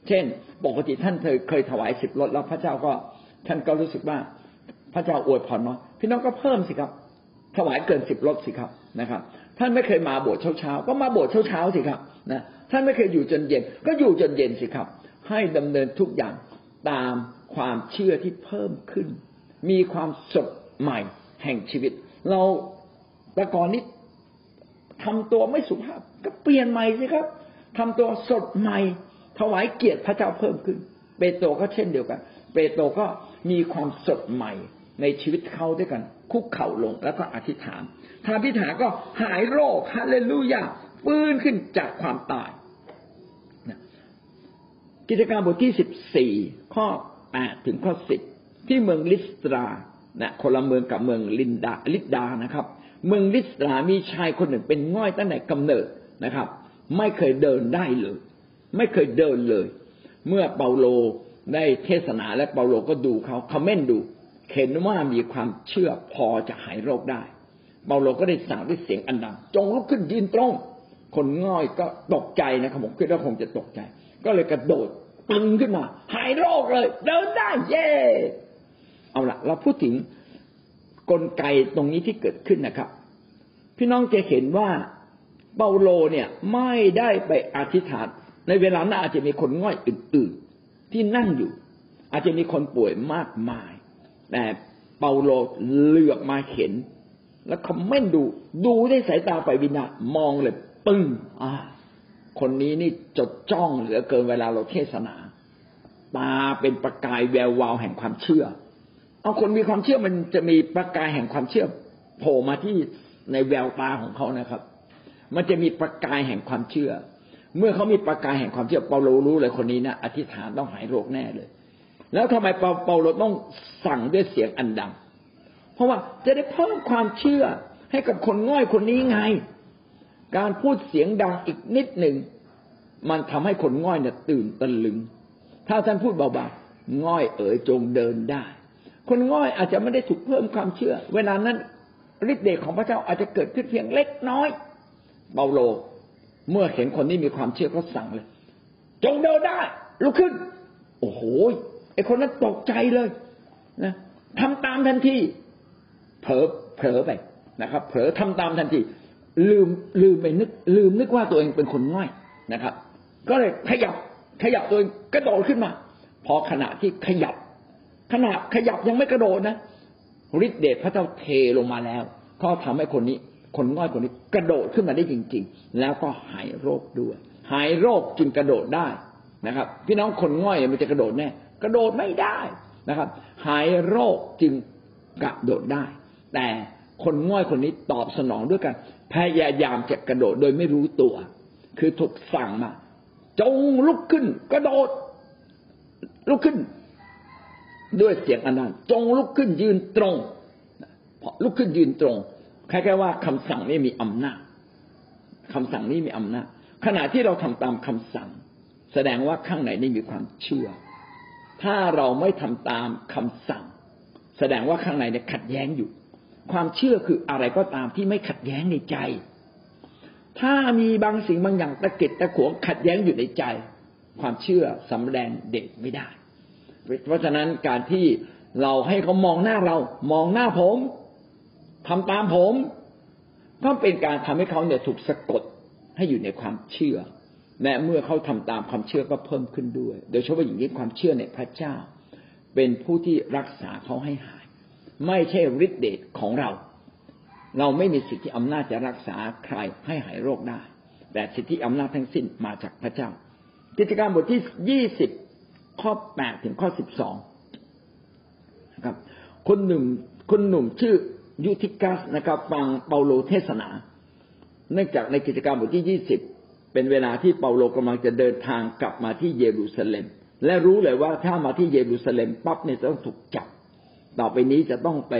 เช่น ปกติท่านเคยเคยถวายสิบรถแล้วพระเจ้าก็ ท่านก็รู้สึกว่าพระเจ้าอวยพรเน้อยพี่น้องก็เพิ่มสิครับ ถวายเกินสิบรถสิครับนะครับ ท่านไม่เคยมาโบสถ์เช้าๆก็มาโบสถ์เช้าๆสิครับนะ ท่านไม่เคยอยู่จนเย็น ก็อยู่จนเย็นสิครับ ให้ดำเนินทุกอย่างตามความเชื่อที่เพิ่มขึ้น มีความสดใหม่แห่งชีวิต เราแต่ก่อนนี้ทำตัวไม่สุภาพ ก็เปลี่ยนใหม่สิครับทำตัวสดใหม่ ถวายเกียรติพระเจ้าเพิ่มขึ้น เปโตรก็เช่นเดียวกัน เปโตรก็มีความสดใหม่ในชีวิตเขาด้วยกัน คุกเข่าลงแล้วก็อธิษฐานทาพิฐานก็หายโรคฮาเลลูยาฟื้นขึ้นจากความตาย กิจการบทที่สิบสี่ข้อแปดถึงข้อสิบที่เมืองลิสตรานะคนละเมืองกับเมืองลินดาลิดดานะครับ เมืองลิสตรามีชายคนหนึ่งเป็นง่อยตั้งแต่กำเนิดนะครับ ไม่เคยเดินได้เลย ไม่เคยเดินเลย เมื่อเปาโลได้เทศนาและเปาโลก็ดูเขาคอมเมนต์ดูเห็นว่ามีความเชื่อพอจะหายโรคได้ เปาโลก็ได้สั่งด้วยเสียงอันดัง จงลุกขึ้นยืนตรง คนง่อยก็ตกใจนะครับผมคิดว่าคงจะตกใจ ก็เลยกระโดดปึงขึ้นมา หายโรคเลย เดินได้เย่เอาละเราพูดถึงกลไกตรงนี้ที่เกิดขึ้นนะครับ พี่น้องจะเห็นว่าเปาโลเนี่ยไม่ได้ไปอธิษฐานในเวลานั้นอาจจะมีคนง่อยอื่น ๆ ที่นั่งอยู่ อาจจะมีคนป่วยมากมาย แต่เปาโลเลือกมาเห็น แล้วคอมเมนต์ดูดูได้สายตาไปวินา มองเลย ปึ้งอ่า คนนี้นี่จดจ้องเหลือเกินเวลาเราเทศนา ตาเป็นประกายแวววาวแห่งความเชื่อ เอาคนมีความเชื่อมันจะมีประกายแห่งความเชื่อโผล่มาที่ในแววตาของเขานะครับ มันจะมีประกายแห่งความเชื่อ เมื่อเขามีประกายแห่งความเชื่อเปาโลรู้เลยคนนี้นะอธิษฐานต้องหายโรคแน่เลย แล้วทำไมเปาเปาโลต้องสั่งด้วยเสียงอันดัง เพราะว่าจะได้เพิ่มความเชื่อให้กับคนง่อยคนนี้ไง การพูดเสียงดังอีกนิดหนึ่ง มันทำให้คนง่อยเนี่ยตื่นตะลึง ถ้าท่านพูดเบาๆง่อยเอ๋ยจงเดินได้ คนง่อยอาจจะไม่ได้ถูกเพิ่มความเชื่อ เวลานั้นฤทธิ์เดชของพระเจ้าอาจจะเกิดขึ้นเพียงเล็กน้อยเปาโล เมื่อเห็นคนนี้มีความเชื่อก็สั่งเลย จงเดินได้ลุกขึ้น โอ้โหไอคนนั้นตกใจเลยนะทำตามทันทีเผลอเผลอไปนะครับ เผลอทำตามทันที ลืมลืมไปนึก ลืมนึกว่าตัวเองเป็นคนง่อยนะครับ ก็เลยขยับขยับตัวเองกระโดดขึ้นมา พอขณะที่ขยับขนาดขยับยังไม่กระโดดนะฤทธิเดชพระเจ้าเทลงมาแล้ว ก็ทำให้คนนี้ คนง่อยคนนี้กระโดดขึ้นมาได้จริง ๆ แล้วก็หายโรคด้วย หายโรคจึงกระโดดได้นะครับ พี่น้องคนง่อยมันจะกระโดดแน่กระโดดไม่ได้นะครับ หายโรคจึงกระโดดได้ แต่คนง่อยคนนี้ตอบสนองด้วยกัน พยายามจะกระโดดโดยไม่รู้ตัว คือถูกสั่งมา จงลุกขึ้น กระโดด ลุกขึ้น ด้วยเสียงอันนั้นจงลุกขึ้นยืนตรงพอลุกขึ้นยืนตรงคล้ายๆว่าคำสั่งนี้มีอำนาจคำสั่งนี้มีอำนาจขณะที่เราทำตามคำสั่ง แสดงว่าข้างในนี่มีความเชื่อ ถ้าเราไม่ทำตามคำสั่ง แสดงว่าข้างในเนี่ยขัดแย้งอยู่ ความเชื่อคืออะไรก็ตามที่ไม่ขัดแย้งในใจ ถ้ามีบางสิ่งบางอย่างตะเกิดตะขวงขัดแย้งอยู่ในใจ ความเชื่อสำแดงเด็กไม่ได้ เพราะฉะนั้นการที่เราให้เขามองหน้าเรา มองหน้าผมทำตามผม ก็เป็นการทำให้เขาเนี่ยถูกสะกดให้อยู่ในความเชื่อและเมื่อเขาทำตามความเชื่อก็เพิ่มขึ้นด้วย โดยเฉพาะอย่างยิ่งความเชื่อในพระเจ้า เป็นผู้ที่รักษาเขาให้หาย ไม่ใช่ฤทธิเดชของเรา เราไม่มีสิทธิอำนาจจะรักษาใครให้หายโรคได้ แต่สิทธิอำนาจทั้งสิ้นมาจากพระเจ้า กิจการบทที่ยี่สิบข้อแปดถึงข้อสิบสองครับ คนหนุ่มคนหนุ่มชื่อยูทิกัสนะครับ ฟังเปาโลเทศนา เนื่องจากในกิจการบทที่ยี่สิบเป็นเวลาที่เปาโลกำลังจะเดินทางกลับมาที่เยรูซาเล็ม และรู้เลยว่าถ้ามาที่เยรูซาเล็มปั๊บเนี่ยจะต้องถูกจับ ต่อไปนี้จะต้องไป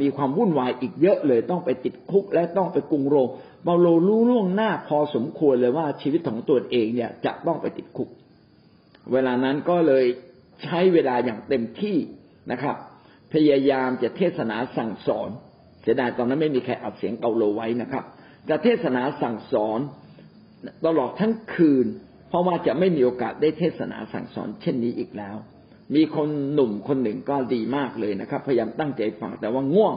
มีความวุ่นวายอีกเยอะเลย ต้องไปติดคุกและต้องไปกรุงโรมเปาโลรู้ล่วงหน้าพอสมควรเลยว่าชีวิตของตัวเองเนี่ยจะต้องไปติดคุก เวลานั้นก็เลยใช้เวลาอย่างเต็มที่นะครับ พยายามจะเทศนาสั่งสอนเสียดายตอนนั้นไม่มีใครอัดเสียงเปาโลไว้นะครับ จะเทศนาสั่งสอนตลอดทั้งคืน เพราะว่าจะไม่มีโอกาสได้เทศนาสั่งสอนเช่นนี้อีกแล้ว มีคนหนุ่มคนหนึ่งก็ดีมากเลยนะครับ พยายามตั้งใจฟังแต่ว่าง่วง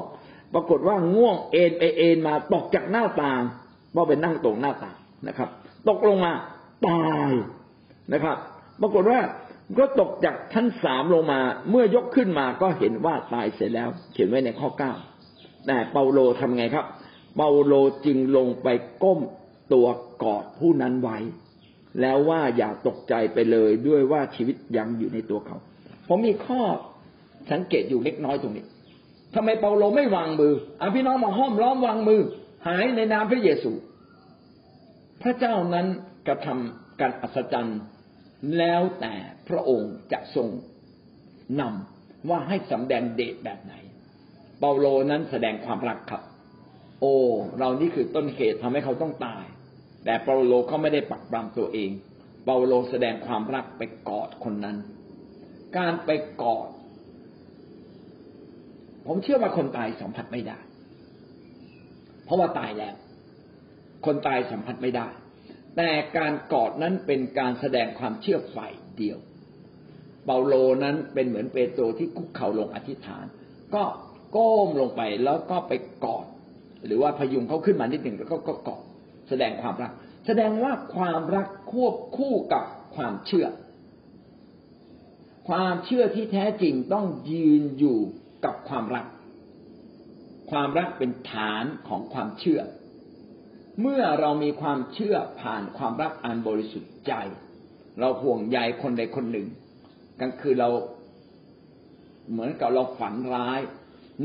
ปรากฏว่าง่วงเอ็นไปเอ็นมาตกจากหน้าต่างเพราะไปนั่งตรงหน้าต่างนะครับ ตกลงมาตายนะครับ ปรากฏว่าก็ตกจากชั้นสามลงมา เมื่อยกขึ้นมาก็เห็นว่าตายเสร็จแล้ว เขียนไว้ในข้อเก้าแต่เปาโลทำไงครับ เปาโลจึงลงไปก้มตัวกอดผู้นั้นไว้ แล้วว่าอย่าตกใจไปเลยด้วยว่าชีวิตยังอยู่ในตัวเขา ผมมีข้อสังเกตอยู่เล็กน้อยตรงนี้ทำไมเปาโลไม่วางมืออพี่น้องมาห้อมล้อมวางมือ หายในนามพระเยซู พระเจ้านั้นกระทำการอัศจรรย์แล้วแต่พระองค์จะทรงนำว่าให้สำแดงเดชแบบไหน เปาโลนั้นแสดงความรักครับ โอ้เรานี่คือต้นเหตุทำให้เขาต้องตาย แต่เปาโลเขาไม่ได้ปักปรำตัวเอง เปาโลแสดงความรักไปกอดคนนั้น การไปกอด ผมเชื่อว่าคนตายสัมผัสไม่ได้ เพราะว่าตายแล้ว คนตายสัมผัสไม่ได้ แต่การกอดนั้นเป็นการแสดงความเชื่อฝ่ายเดียว เปาโลนั้นเป็นเหมือนเปโตรที่คุกเข่าลงอธิษฐาน ก็ก้มลงไปแล้วก็ไปกอด หรือว่าพยุงเขาขึ้นมานิดหนึ่งแล้วก็กอดแสดงความรัก แสดงว่าความรักควบคู่กับความเชื่อ ความเชื่อที่แท้จริงต้องยืนอยู่กับความรัก ความรักเป็นฐานของความเชื่อ เมื่อเรามีความเชื่อผ่านความรักอันบริสุทธิ์ใจ เราห่วงใยคนใดคนหนึ่งกลางคืนเราเหมือนกับเราฝันร้าย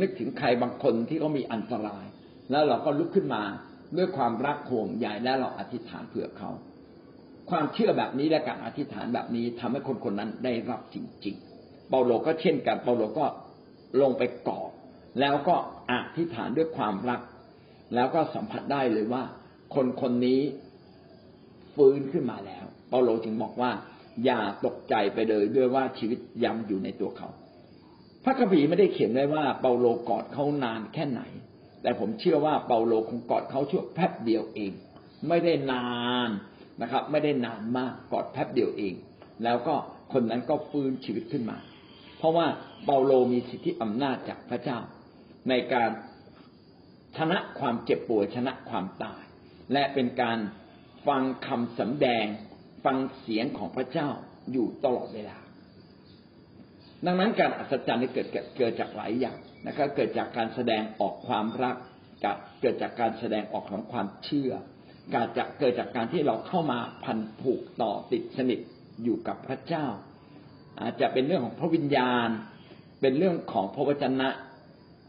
นึกถึงใครบางคนที่เขามีอันตราย แล้วเราก็ลุกขึ้นมาด้วยความรักห่วงใยและเราอธิษฐานเผื่อเขา ความเชื่อแบบนี้และการอธิษฐานแบบนี้ทำให้คนคนนั้นได้รับจริงๆ เปาโลก็เช่นกันเปาโลก็ลงไปกอดแล้วก็อธิษฐานด้วยความรัก แล้วก็สัมผัสได้เลยว่า คนคนนี้ฟื้นขึ้นมาแล้ว เปาโลจึงบอกว่า อย่าตกใจไปเลยด้วยว่าชีวิตยังอยู่ในตัวเขา พระคัมภีร์ไม่ได้เขียนไว้ว่าเปาโลกอดเขานานแค่ไหน แต่ผมเชื่อว่าเปาโลคงกอดเขาชั่วแป๊บเดียวเอง ไม่ได้นาน นะครับ ไม่ได้นานมากกอดแป๊บเดียวเอง แล้วก็คนนั้นก็ฟื้นชีวิตขึ้นมา เพราะว่าเปาโลมีสิทธิอำนาจจากพระเจ้า ในการชนะความเจ็บป่วยชนะความตาย และเป็นการฟังคำสำแดง ฟังเสียงของพระเจ้าอยู่ตลอดเวลา ดังนั้นการอัศจรรย์นี้เกิดเกิดจากหลายอย่างนะครับเกิดจากการแสดงออกความรักเกิดจากการแสดงออกของความเชื่อ การจะเกิดจากการที่เราเข้ามาพันผูกต่อติดสนิทอยู่กับพระเจ้า อาจจะเป็นเรื่องของพระวิญญาณ เป็นเรื่องของพระวจนะ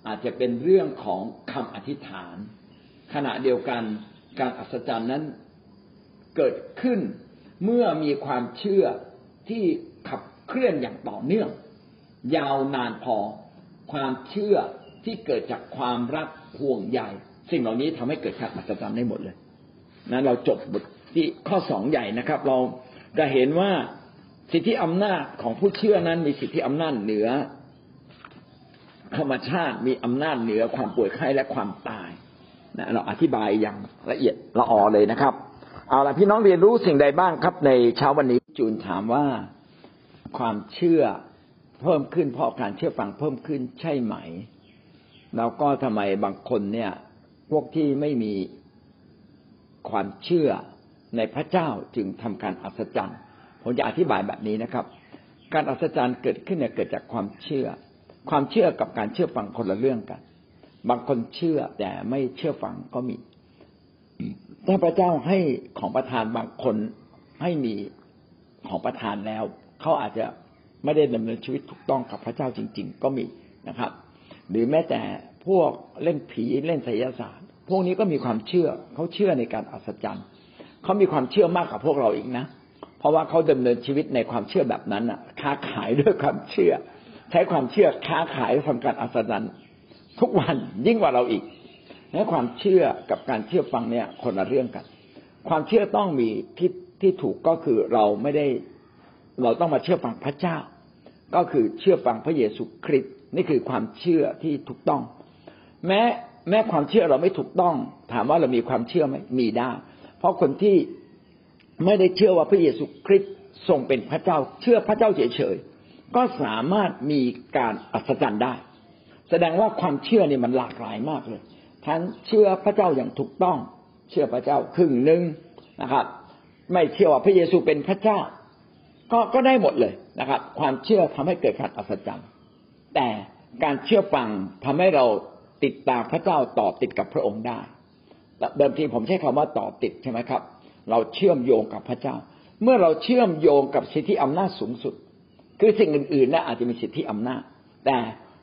อาจจะเป็นเรื่องของคำอธิษฐาน ขณะเดียวกันการอัศจรรย์นั้นเกิดขึ้นเมื่อมีความเชื่อที่ขับเคลื่อนอย่างต่อเนื่อง ยาวนานพอความเชื่อที่เกิดจากความรักห่วงใยสิ่งเหล่านี้ทำให้เกิดการอัศจรรย์ได้หมดเลย นะเราจบบทที่ข้อสองใหญ่นะครับ เราจะเห็นว่าสิทธิอำนาจของผู้เชื่อนั้นมีสิทธิอำนาจเหนือ ธรรมชาติมีอำนาจเหนือความป่วยไข้และความตายนะเราอธิบายอย่างละเอียดละออเลยนะครับ เอาละพี่น้องเรียนรู้สิ่งใดบ้างครับ ในเช้าวันนี้จูนถามว่าความเชื่อเพิ่มขึ้นเพราะการเชื่อฟังเพิ่มขึ้นใช่ไหม แล้วก็ทำไมบางคนเนี่ย พวกที่ไม่มี ความเชื่อในพระเจ้าจึงทำการอัศจรรย์ผมจะอธิบายแบบนี้นะครับ การอัศจรรย์เกิดขึ้นเนี่ยเกิดจากความเชื่อ ความเชื่อกับการเชื่อฟังคนละเรื่องกัน บางคนเชื่อแต่ไม่เชื่อฟังก็มีถ้าพระเจ้าให้ของประทานบางคนให้มีของประทานแล้ว เขาอาจจะไม่ได้ดำเนินชีวิตถูกต้องกับพระเจ้าจริง ๆ ก็มีนะครับ หรือแม้แต่พวกเล่นผีเล่นไสยศาสตร์ พวกนี้ก็มีความเชื่อเขาเชื่อในการอัศจรรย์เขามีความเชื่อมากกว่าพวกเราอีกนะ เพราะว่าเขาดำเนินชีวิตในความเชื่อแบบนั้นอะ ค้าขายด้วยความเชื่อ ใช้ความเชื่อค้าขายทำการอัศจรรย์ทุกวันยิ่งกว่าเราอีกและความเชื่อกับการเชื่อฟังเนี่ยคนละเรื่องกัน ความเชื่อต้องมีที่ที่ถูกก็คือเราไม่ได้ เราต้องมาเชื่อฟังพระเจ้า ก็คือเชื่อฟังพระเยซูคริสต์นี่คือความเชื่อที่ถูกต้อง แม้ แม้ความเชื่อเราไม่ถูกต้อง ถามว่าเรามีความเชื่อไหมมีได้ เพราะคนที่ไม่ได้เชื่อว่าพระเยซูคริสต์ทรงเป็นพระเจ้า เชื่อพระเจ้าเฉยๆก็สามารถมีการอัศจรรย์ได้ แสดงว่าความเชื่อนี่มันหลากหลายมากเลย ทั้งเชื่อพระเจ้าอย่างถูกต้อง เชื่อพระเจ้าครึ่งหนึ่งนะครับ ไม่เชื่อว่าพระเยซูเป็นพระเจ้า ก็ก็ได้หมดเลยนะครับ ความเชื่อทำให้เกิดการอัศจรรย์แต่การเชื่อฟังทำให้เรา ติดตามพระเจ้าต่อติดกับพระองค์ได้เดิมทีผมใช้คำว่าต่อติดใช่ไหมครับ เราเชื่อมโยงกับพระเจ้า เมื่อเราเชื่อมโยงกับสิทธิอำนาจสูงสุด คือสิ่งอื่นๆนะอาจจะมีสิทธิอำนาจ แต่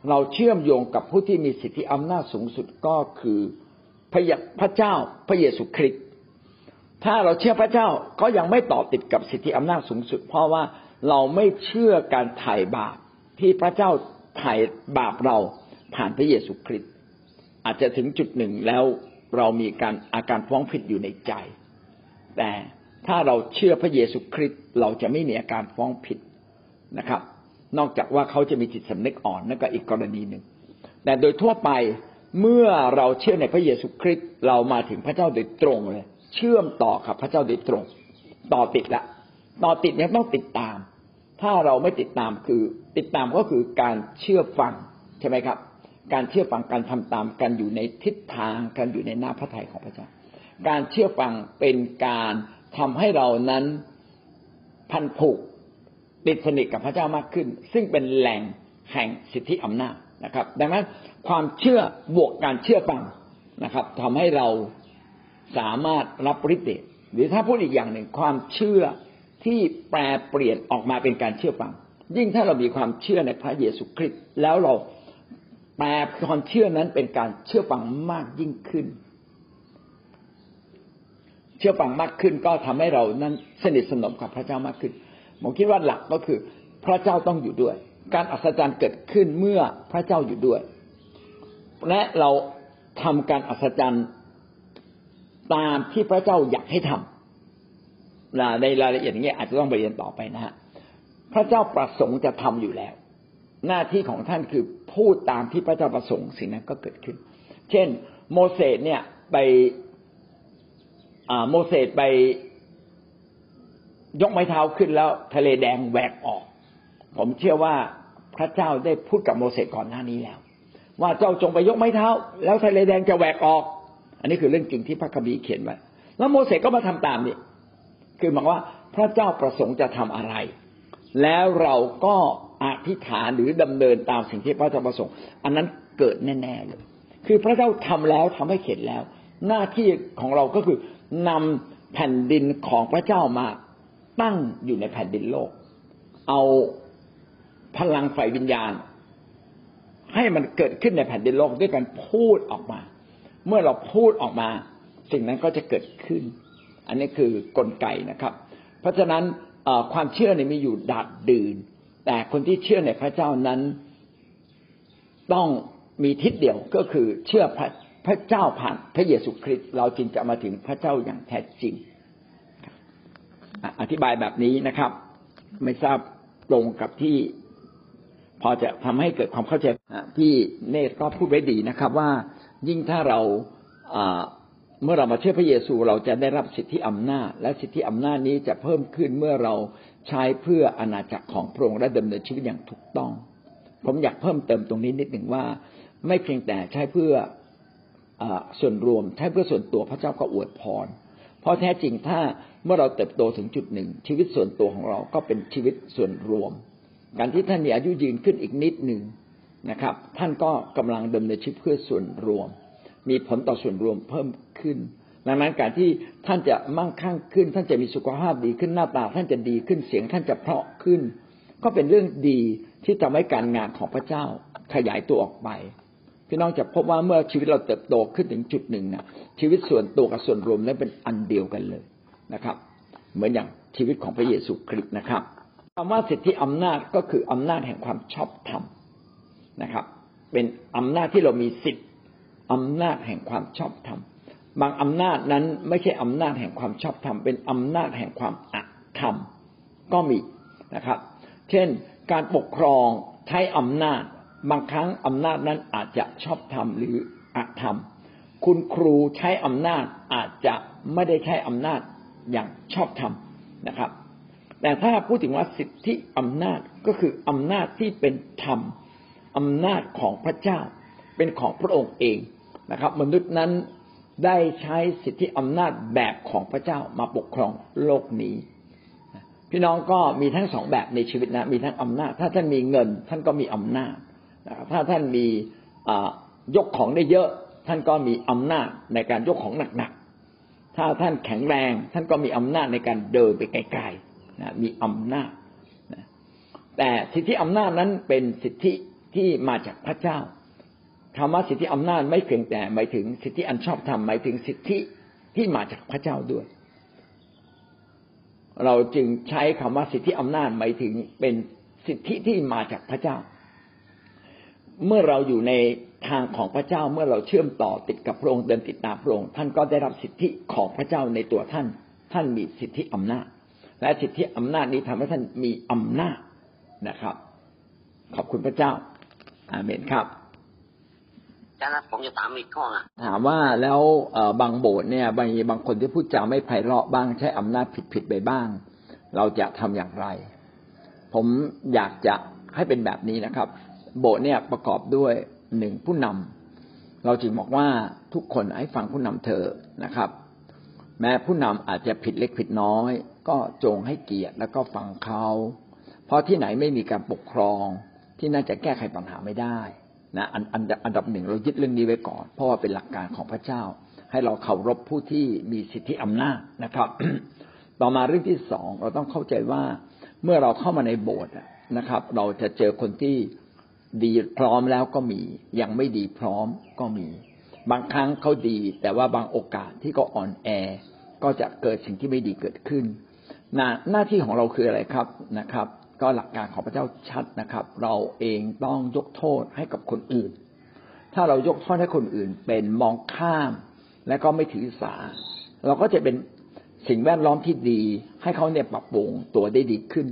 เราเชื่อมโยงกับผู้ที่มีสิทธิอำนาจสูงสุดก็คือพระพระเจ้าพระเยซูคริสต์ถ้าเราเชื่อพระเจ้าก็ยังไม่ต่อติดกับสิทธิอำนาจสูงสุด เพราะว่าเราไม่เชื่อการไถ่บาปที่พระเจ้าไถ่บาปเราผ่านพระเยซูคริสต์ อาจจะถึงจุดหนึ่งแล้วเรามีการอาการฟ้องผิดอยู่ในใจ แต่ถ้าเราเชื่อพระเยซูคริสต์เราจะไม่มีอาการฟ้องผิดนะครับ นอกจากว่าเขาจะมีจิตสำนึกอ่อนนั่นก็อีกกรณีหนึ่ง แต่โดยทั่วไปเมื่อเราเชื่อในพระเยซูคริสต์เรามาถึงพระเจ้าโดยตรงเลย เชื่อมต่อกับพระเจ้าโดยตรง ต่อติดละต่อติดเนี่ยต้องติดตาม ถ้าเราไม่ติดตามคือติดตามก็คือการเชื่อฟังใช่ไหมครับ การเชื่อฟังการทำตามกันอยู่ในทิศทางกันอยู่ในหน้าพระทัยของพระเจ้า การเชื่อฟังเป็นการทำให้เรานั้นพันผูกติดสนิทกับพระเจ้ามากขึ้น ซึ่งเป็นแหล่งแห่งสิทธิอำนาจนะครับ ดังนั้นความเชื่อบวกการเชื่อฟังนะครับทำให้เราสามารถรับฤทธิ์เดชหรือถ้าพูดอีกอย่างหนึ่งความเชื่อที่แปลเปลี่ยนออกมาเป็นการเชื่อฟัง ยิ่งถ้าเรามีความเชื่อในพระเยซูคริสต์แล้วเรา แปลความเชื่อนั้นเป็นการเชื่อฟังมากยิ่งขึ้น เชื่อฟังมากขึ้นก็ทำให้เรานั้นสนิทสนมกับพระเจ้ามากขึ้น ผมคิดว่าหลักก็คือ พระเจ้าต้องอยู่ด้วย การอัศจรรย์เกิดขึ้นเมื่อพระเจ้าอยู่ด้วย และเราทำการอัศจรรย์ตามที่พระเจ้าอยากให้ทำในรายละเอียดอย่างนี้อาจจะต้องไปเรียนต่อไปนะฮะพระเจ้าประสงค์จะทำอยู่แล้ว หน้าที่ของท่านคือพูดตามที่พระเจ้าประสงค์สิ่งนั้นก็เกิดขึ้น เช่น โมเสสเนี่ยไปโมเสสไปยกไม้เท้าขึ้นแล้ว ทะเลแดงแหวกออก ผมเชื่อว่าพระเจ้าได้พูดกับโมเสสก่อนหน้านี้แล้ว ว่าเจ้าจงไปยกไม้เท้า แล้วทะเลแดงจะแหวกออก อันนี้คือเรื่องจริงที่พระคัมภีร์เขียนไว้แล้วโมเสสก็มาทำตามนี่คือหมายว่าพระเจ้าประสงค์จะทำอะไร แล้วเราก็ อธิษฐานหรือดำเนินตามสิ่งที่พระเจ้าประสงค์ อันนั้นเกิดแน่ๆเลย คือพระเจ้าทำแล้วทำให้เข็ดแล้ว หน้าที่ของเราก็คือนำแผ่นดินของพระเจ้ามาตั้งอยู่ในแผ่นดินโลก เอาพลังไฟวิญญาณ ให้มันเกิดขึ้นในแผ่นดินโลกด้วยการพูดออกมา เมื่อเราพูดออกมา สิ่งนั้นก็จะเกิดขึ้น อันนี้คือกลไกนะครับ เพราะฉะนั้นความเชื่อเนี่ยมีอยู่ดัดดื่น แต่คนที่เชื่อในพระเจ้านั้น ต้องมีทิศเดียวก็คือเชื่อพระพระเจ้าผ่านพระเยซูคริสต์เราจึงจะมาถึงพระเจ้าอย่างแท้จริง อธิบายแบบนี้นะครับ ไม่ทราบตรงกับที่ พอจะทำให้เกิดความเข้าใจที่เนตก็พูดไว้ดีนะครับ ว่ายิ่งถ้าเราเมื่อเรามาเชื่อพระเยซูเราจะได้รับสิทธิอำนาจ และสิทธิอำนาจนี้จะเพิ่มขึ้นเมื่อเรา ใช้เพื่ออาณาจักรของพระองค์และดำเนินชีวิตอย่างถูกต้อง ผมอยากเพิ่มเติมตรงนี้นิดหนึ่งว่า ไม่เพียงแต่ใช้เพื่ออส่วนรวมใช้เพื่อส่วนตัวพระเจ้าก็อวยพร เพราะแท้จริงถ้าเมื่อเราเติบโตถึงจุดหนึ่ง ชีวิตส่วนตัวของเราก็เป็นชีวิตส่วนรวม การที่ท่านมีอายุยืนขึ้นอีกนิดหนึ่งนะครับ ท่านก็กำลังดำเนินชีวิตเพื่อส่วนรวม มีผลต่อส่วนรวมเพิ่มขึ้น ดังนั้นการที่ท่านจะมั่งคั่งขึ้น ท่านจะมีสุขภาพดีขึ้นหน้าตา ท่านจะดีขึ้นเสียงท่านจะเพราะขึ้น ก็เป็นเรื่องดีที่ทำให้การงานของพระเจ้าขยายตัวออกไป พี่น้องจะพบว่าเมื่อชีวิตเราเติบโตขึ้นถึงจุดหนึ่งนะชีวิตส่วนตัวกับส่วนรวมนั้นเป็นอันเดียวกันเลยนะครับ เหมือนอย่างชีวิตของพระเยซูคริสต์นะครับคำว่าสิทธิอำนาจก็คืออำนาจแห่งความชอบธรรมนะครับ เป็นอำนาจที่เรามีสิทธิอำนาจแห่งความชอบธรรม บางอำนาจนั้นไม่ใช่อำนาจแห่งความชอบธรรมเป็นอำนาจแห่งความอธรรมก็มีนะครับ เช่นการปกครองใช้อำนาจ บางครั้งอำนาจนั้นอาจจะชอบธรรมหรืออธรรม คุณครูใช้อำนาจอาจจะไม่ได้ใช้อำนาจอย่างชอบธรรมนะครับ แต่ถ้าพูดถึงว่าสิทธิอำนาจก็คืออำนาจที่เป็นธรรมอำนาจของพระเจ้าเป็นของพระองค์เองนะครับ มนุษย์นั้น ได้ใช้สิทธิอำนาจแบบของพระเจ้ามาปกครองโลกนี้ พี่น้องก็มีทั้งสองแบบในชีวิตนะ มีทั้งอำนาจ ถ้าท่านมีเงิน ท่านก็มีอำนาจ ถ้าท่านมียกของได้เยอะ ท่านก็มีอำนาจในการยกของหนักๆ ถ้าท่านแข็งแรง ท่านก็มีอำนาจในการเดินไปไกลๆมีอำนาจแต่สิทธิอำนาจนั้นเป็นสิทธิที่มาจากพระเจ้า คำว่าสิทธิอำนาจไม่เพียงแต่หมายถึงสิทธิอันชอบธรรมหมายถึงสิทธิที่มาจากพระเจ้าด้วย เราจึงใช้คำว่าสิทธิอำนาจหมายถึงเป็นสิทธิที่มาจากพระเจ้า เมื่อเราอยู่ในทางของพระเจ้าเมื่อเราเชื่อมต่อติดกับพระองค์เดินติดตามพระองค์ท่านก็ได้รับสิทธิของพระเจ้าในตัวท่าน ท่านมีสิทธิอำนาจ และสิทธิอำนาจนี้ทำให้ท่านมีอำนาจนะครับ ขอบคุณพระเจ้า อาเมนครับ ช่ไหมผมจะถามอีกข้ออะถามว่าแล้วบางโบสถ์เนี่ยบางบางคนที่พูดจาไม่ไพเราะบ้างใช้อำนาจผิดผิดไปบ้าง เราจะทำอย่างไร ผมอยากจะให้เป็นแบบนี้นะครับ โบสถ์เนี่ยประกอบด้วยหนึ่งผู้นำเราจึงบอกว่าทุกคนให้ฟังผู้นำเธอนะครับ แม้ผู้นำอาจจะผิดเล็กผิดน้อย ก็จงให้เกียรติแล้วก็ฟังเขา เพราะที่ไหนไม่มีการปกครองที่น่าจะแก้ไขปัญหาไม่ได้ นะอันอันอันดับหนึ่งเรายึดเรื่องนี้ไว้ก่อน เพราะว่าเป็นหลักการของพระเจ้า ให้เราเคารพผู้ที่มีสิทธิอำนาจนะครับ ต่อมาเรื่องที่สองเราต้องเข้าใจว่าเมื่อเราเข้ามาในโบสถ์นะครับ เราจะเจอคนที่ดีพร้อมแล้วก็มี ยังไม่ดีพร้อมก็มี บางครั้งเขาดี แต่ว่าบางโอกาสที่ก็อ่อนแอ ก็จะเกิดสิ่งที่ไม่ดีเกิดขึ้นหน้าหน้าที่ของเราคืออะไรครับนะครับ ก็หลักการของพระเจ้าชัดนะครับ เราเองต้องยกโทษให้กับคนอื่น ถ้าเรายกโทษให้คนอื่น เป็นมองข้าม และก็ไม่ถือสา เราก็จะเป็นสิ่งแวดล้อมที่ดี ให้เขาเนี่ยปรับปรุงตัวได้ดีขึ้น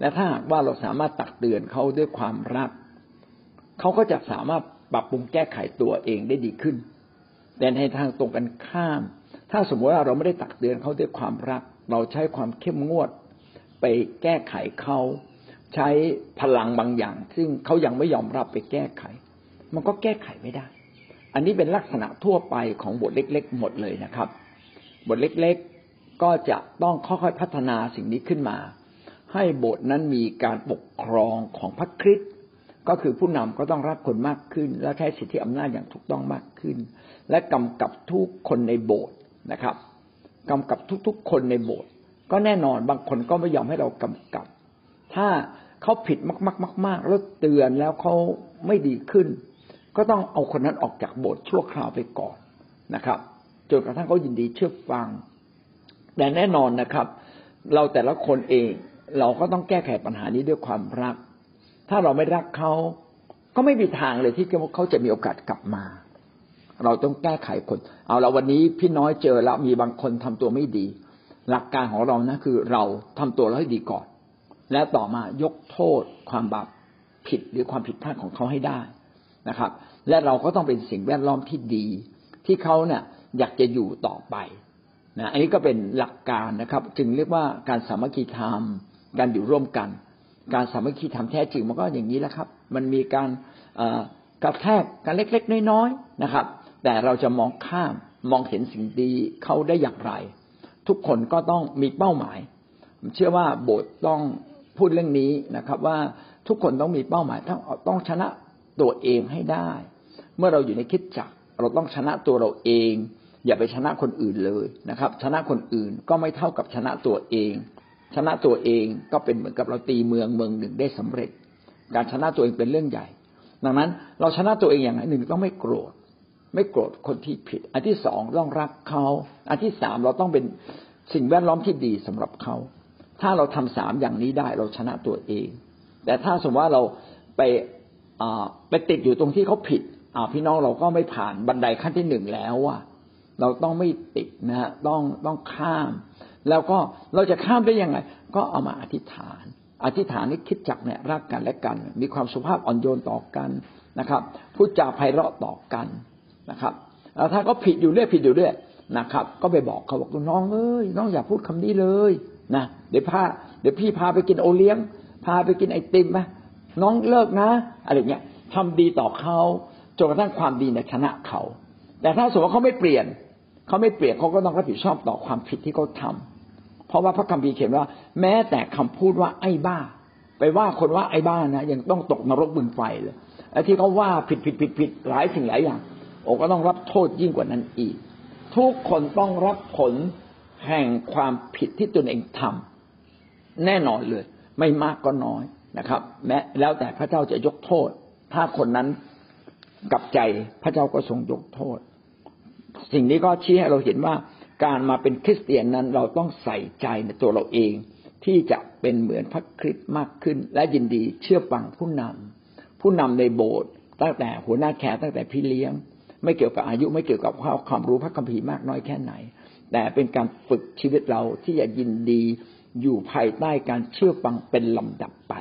และถ้าหากว่าเราสามารถตักเตือนเขาด้วยความรักเขาก็จะสามารถปรับปรุงแก้ไขตัวเองได้ดีขึ้น แต่ในทางตรงกันข้าม ถ้าสมมติว่าเราไม่ได้ตักเตือนเขาด้วยความรัก เราใช้ความเข้มงวด ไปแก้ไขเขาใช้พลังบางอย่าง ซึ่งเขายังไม่ยอมรับไปแก้ไข มันก็แก้ไขไม่ได้ อันนี้เป็นลักษณะทั่วไปของบทเล็ก ๆ หมดเลยนะครับ บทเล็กๆก็จะต้องค่อยๆพัฒนาสิ่งนี้ขึ้นมา ให้บทนั้นมีการปกครองของพระคริสต์ก็คือผู้นำก็ต้องรักคนมากขึ้น และใช้สิทธิอำนาจอย่างถูกต้องมากขึ้น และกำกับทุกคนในโบสถ์นะครับกำกับทุกๆคนในโบสถ์ ก็แน่นอนบางคนก็ไม่ยอมให้เรากำกับ ถ้าเขาผิดมากๆๆแล้วเตือนแล้วเขาไม่ดีขึ้น ก็ต้องเอาคนนั้นออกจากโบสถ์ชั่วคราวไปก่อนนะครับจนกระทั่งเขายินดีเชื่อฟัง แต่แน่นอนนะครับ เราแต่ละคนเองเราก็ต้องแก้ไขปัญหานี้ด้วยความรัก ถ้าเราไม่รักเขาก็ไม่มีทางเลยที่เขาจะมีโอกาสกลับมา เราต้องแก้ไขคน เอาละวันนี้พี่น้อยเจอแล้วมีบางคนทำตัวไม่ดี หลักการของเรานะคือเราทำตัวเราให้ดีก่อน แล้วต่อมายกโทษความบาปผิดหรือความผิดพลาดของเขาให้ได้นะครับ และเราก็ต้องเป็นสิ่งแวดล้อมที่ดี ที่เขาเนี่ยอยากจะอยู่ต่อไปนะอันนี้ก็เป็นหลักการนะครับ จึงเรียกว่าการสามัคคีธรรม การอยู่ร่วมกัน การสามัคคีธรรมแท้จริงมันก็อย่างนี้แหละครับ มันมีการกระแทกกันเล็กๆ น้อยๆนะครับ แต่เราจะมองข้ามมองเห็นสิ่งดีเขาได้อย่างไร ทุกคนก็ต้องมีเป้าหมาย ผมเชื่อว่าโบสถ์ต้องพูดเรื่องนี้นะครับ ว่าทุกคนต้องมีเป้าหมายต้องต้องชนะตัวเองให้ได้ เมื่อเราอยู่ในคิดจักเราต้องชนะตัวเราเอง อย่าไปชนะคนอื่นเลยนะครับ ชนะคนอื่นก็ไม่เท่ากับชนะตัวเอง ชนะตัวเองก็เป็นเหมือนกับเราตีเมืองเมืองหนึ่งได้สำเร็จ การชนะตัวเองเป็นเรื่องใหญ่ ดังนั้นเราชนะตัวเองอย่างไรหนึ่งต้องไม่โกรธ ไม่โกรธคนที่ผิด อันที่สองต้องรักเขา อันที่สามเราต้องเป็นสิ่งแวดล้อมที่ดีสำหรับเขา ถ้าเราทำสามอย่างนี้ได้เราชนะตัวเอง แต่ถ้าสมมติว่าเราไปไปติดอยู่ตรงที่เขาผิดพี่น้องเราก็ไม่ผ่านบันไดขั้นที่หนึ่งแล้วอะเราต้องไม่ติดนะฮะต้องต้องข้าม แล้วก็เราจะข้ามได้ยังไง ก็เอามาอธิษฐาน อธิษฐานนี้คิดจักเนี่ยรักกันและกัน มีความสุภาพอ่อนโยนต่อกันนะครับพูดจาไพเราะต่อกัน นะครับแล้วถ้าก็ผิดอยู่เรื่อยผิดอยู่เรื่อยนะครับ ก็ไปบอกเขาบอกน้องเอ้ยน้องอย่าพูดคำนี้เลยนะเดี๋ยวพาเดี๋ยวพี่พาไปกินโอเลี้ยง พาไปกินไอติมไหมน้องเลิกนะ อะไรเงี้ยทำดีต่อเขาจนกระทั่งความดีเนี่ยชนะเขา แต่ถ้าสมมติว่าเขาไม่เปลี่ยนเขาไม่เปลี่ยนเขาก็ต้องรับผิดชอบต่อความผิดที่เขาทาเพราะว่าพระคัมภีร์เขียนว่า แม้แต่คำพูดว่าไอ้บ้า ไปว่าคนว่าไอ้บ้านะยังต้องตกนรกบึงไฟเลยไอ้ที่เขาว่าผิดผิดผิดผิดหลายสิ่งหลายอย่าง โอ้ก็ต้องรับโทษยิ่งกว่านั้นอีก ทุกคนต้องรับผลแห่งความผิดที่ตนเองทำแน่นอนเลย ไม่มากก็น้อยนะครับ แม้แล้วแต่พระเจ้าจะยกโทษ ถ้าคนนั้นกลับใจพระเจ้าก็ทรงยกโทษ สิ่งนี้ก็ชี้ให้เราเห็นว่าการมาเป็นคริสเตียนนั้นเราต้องใส่ใจในตัวเราเอง ที่จะเป็นเหมือนพระคริสต์มากขึ้น และยินดีเชื่อฟังผู้นำผู้นำในโบสถ์ตั้งแต่หัวหน้าแขกตั้งแต่พี่เลี้ยง ไม่เกี่ยวกับอายุไม่เกี่ยวกับความรู้พระคัมภีร์มากน้อยแค่ไหน แต่เป็นการฝึกชีวิตเราที่จะยินดีอยู่ภายใต้การเชื่อฟังเป็นลำดับไป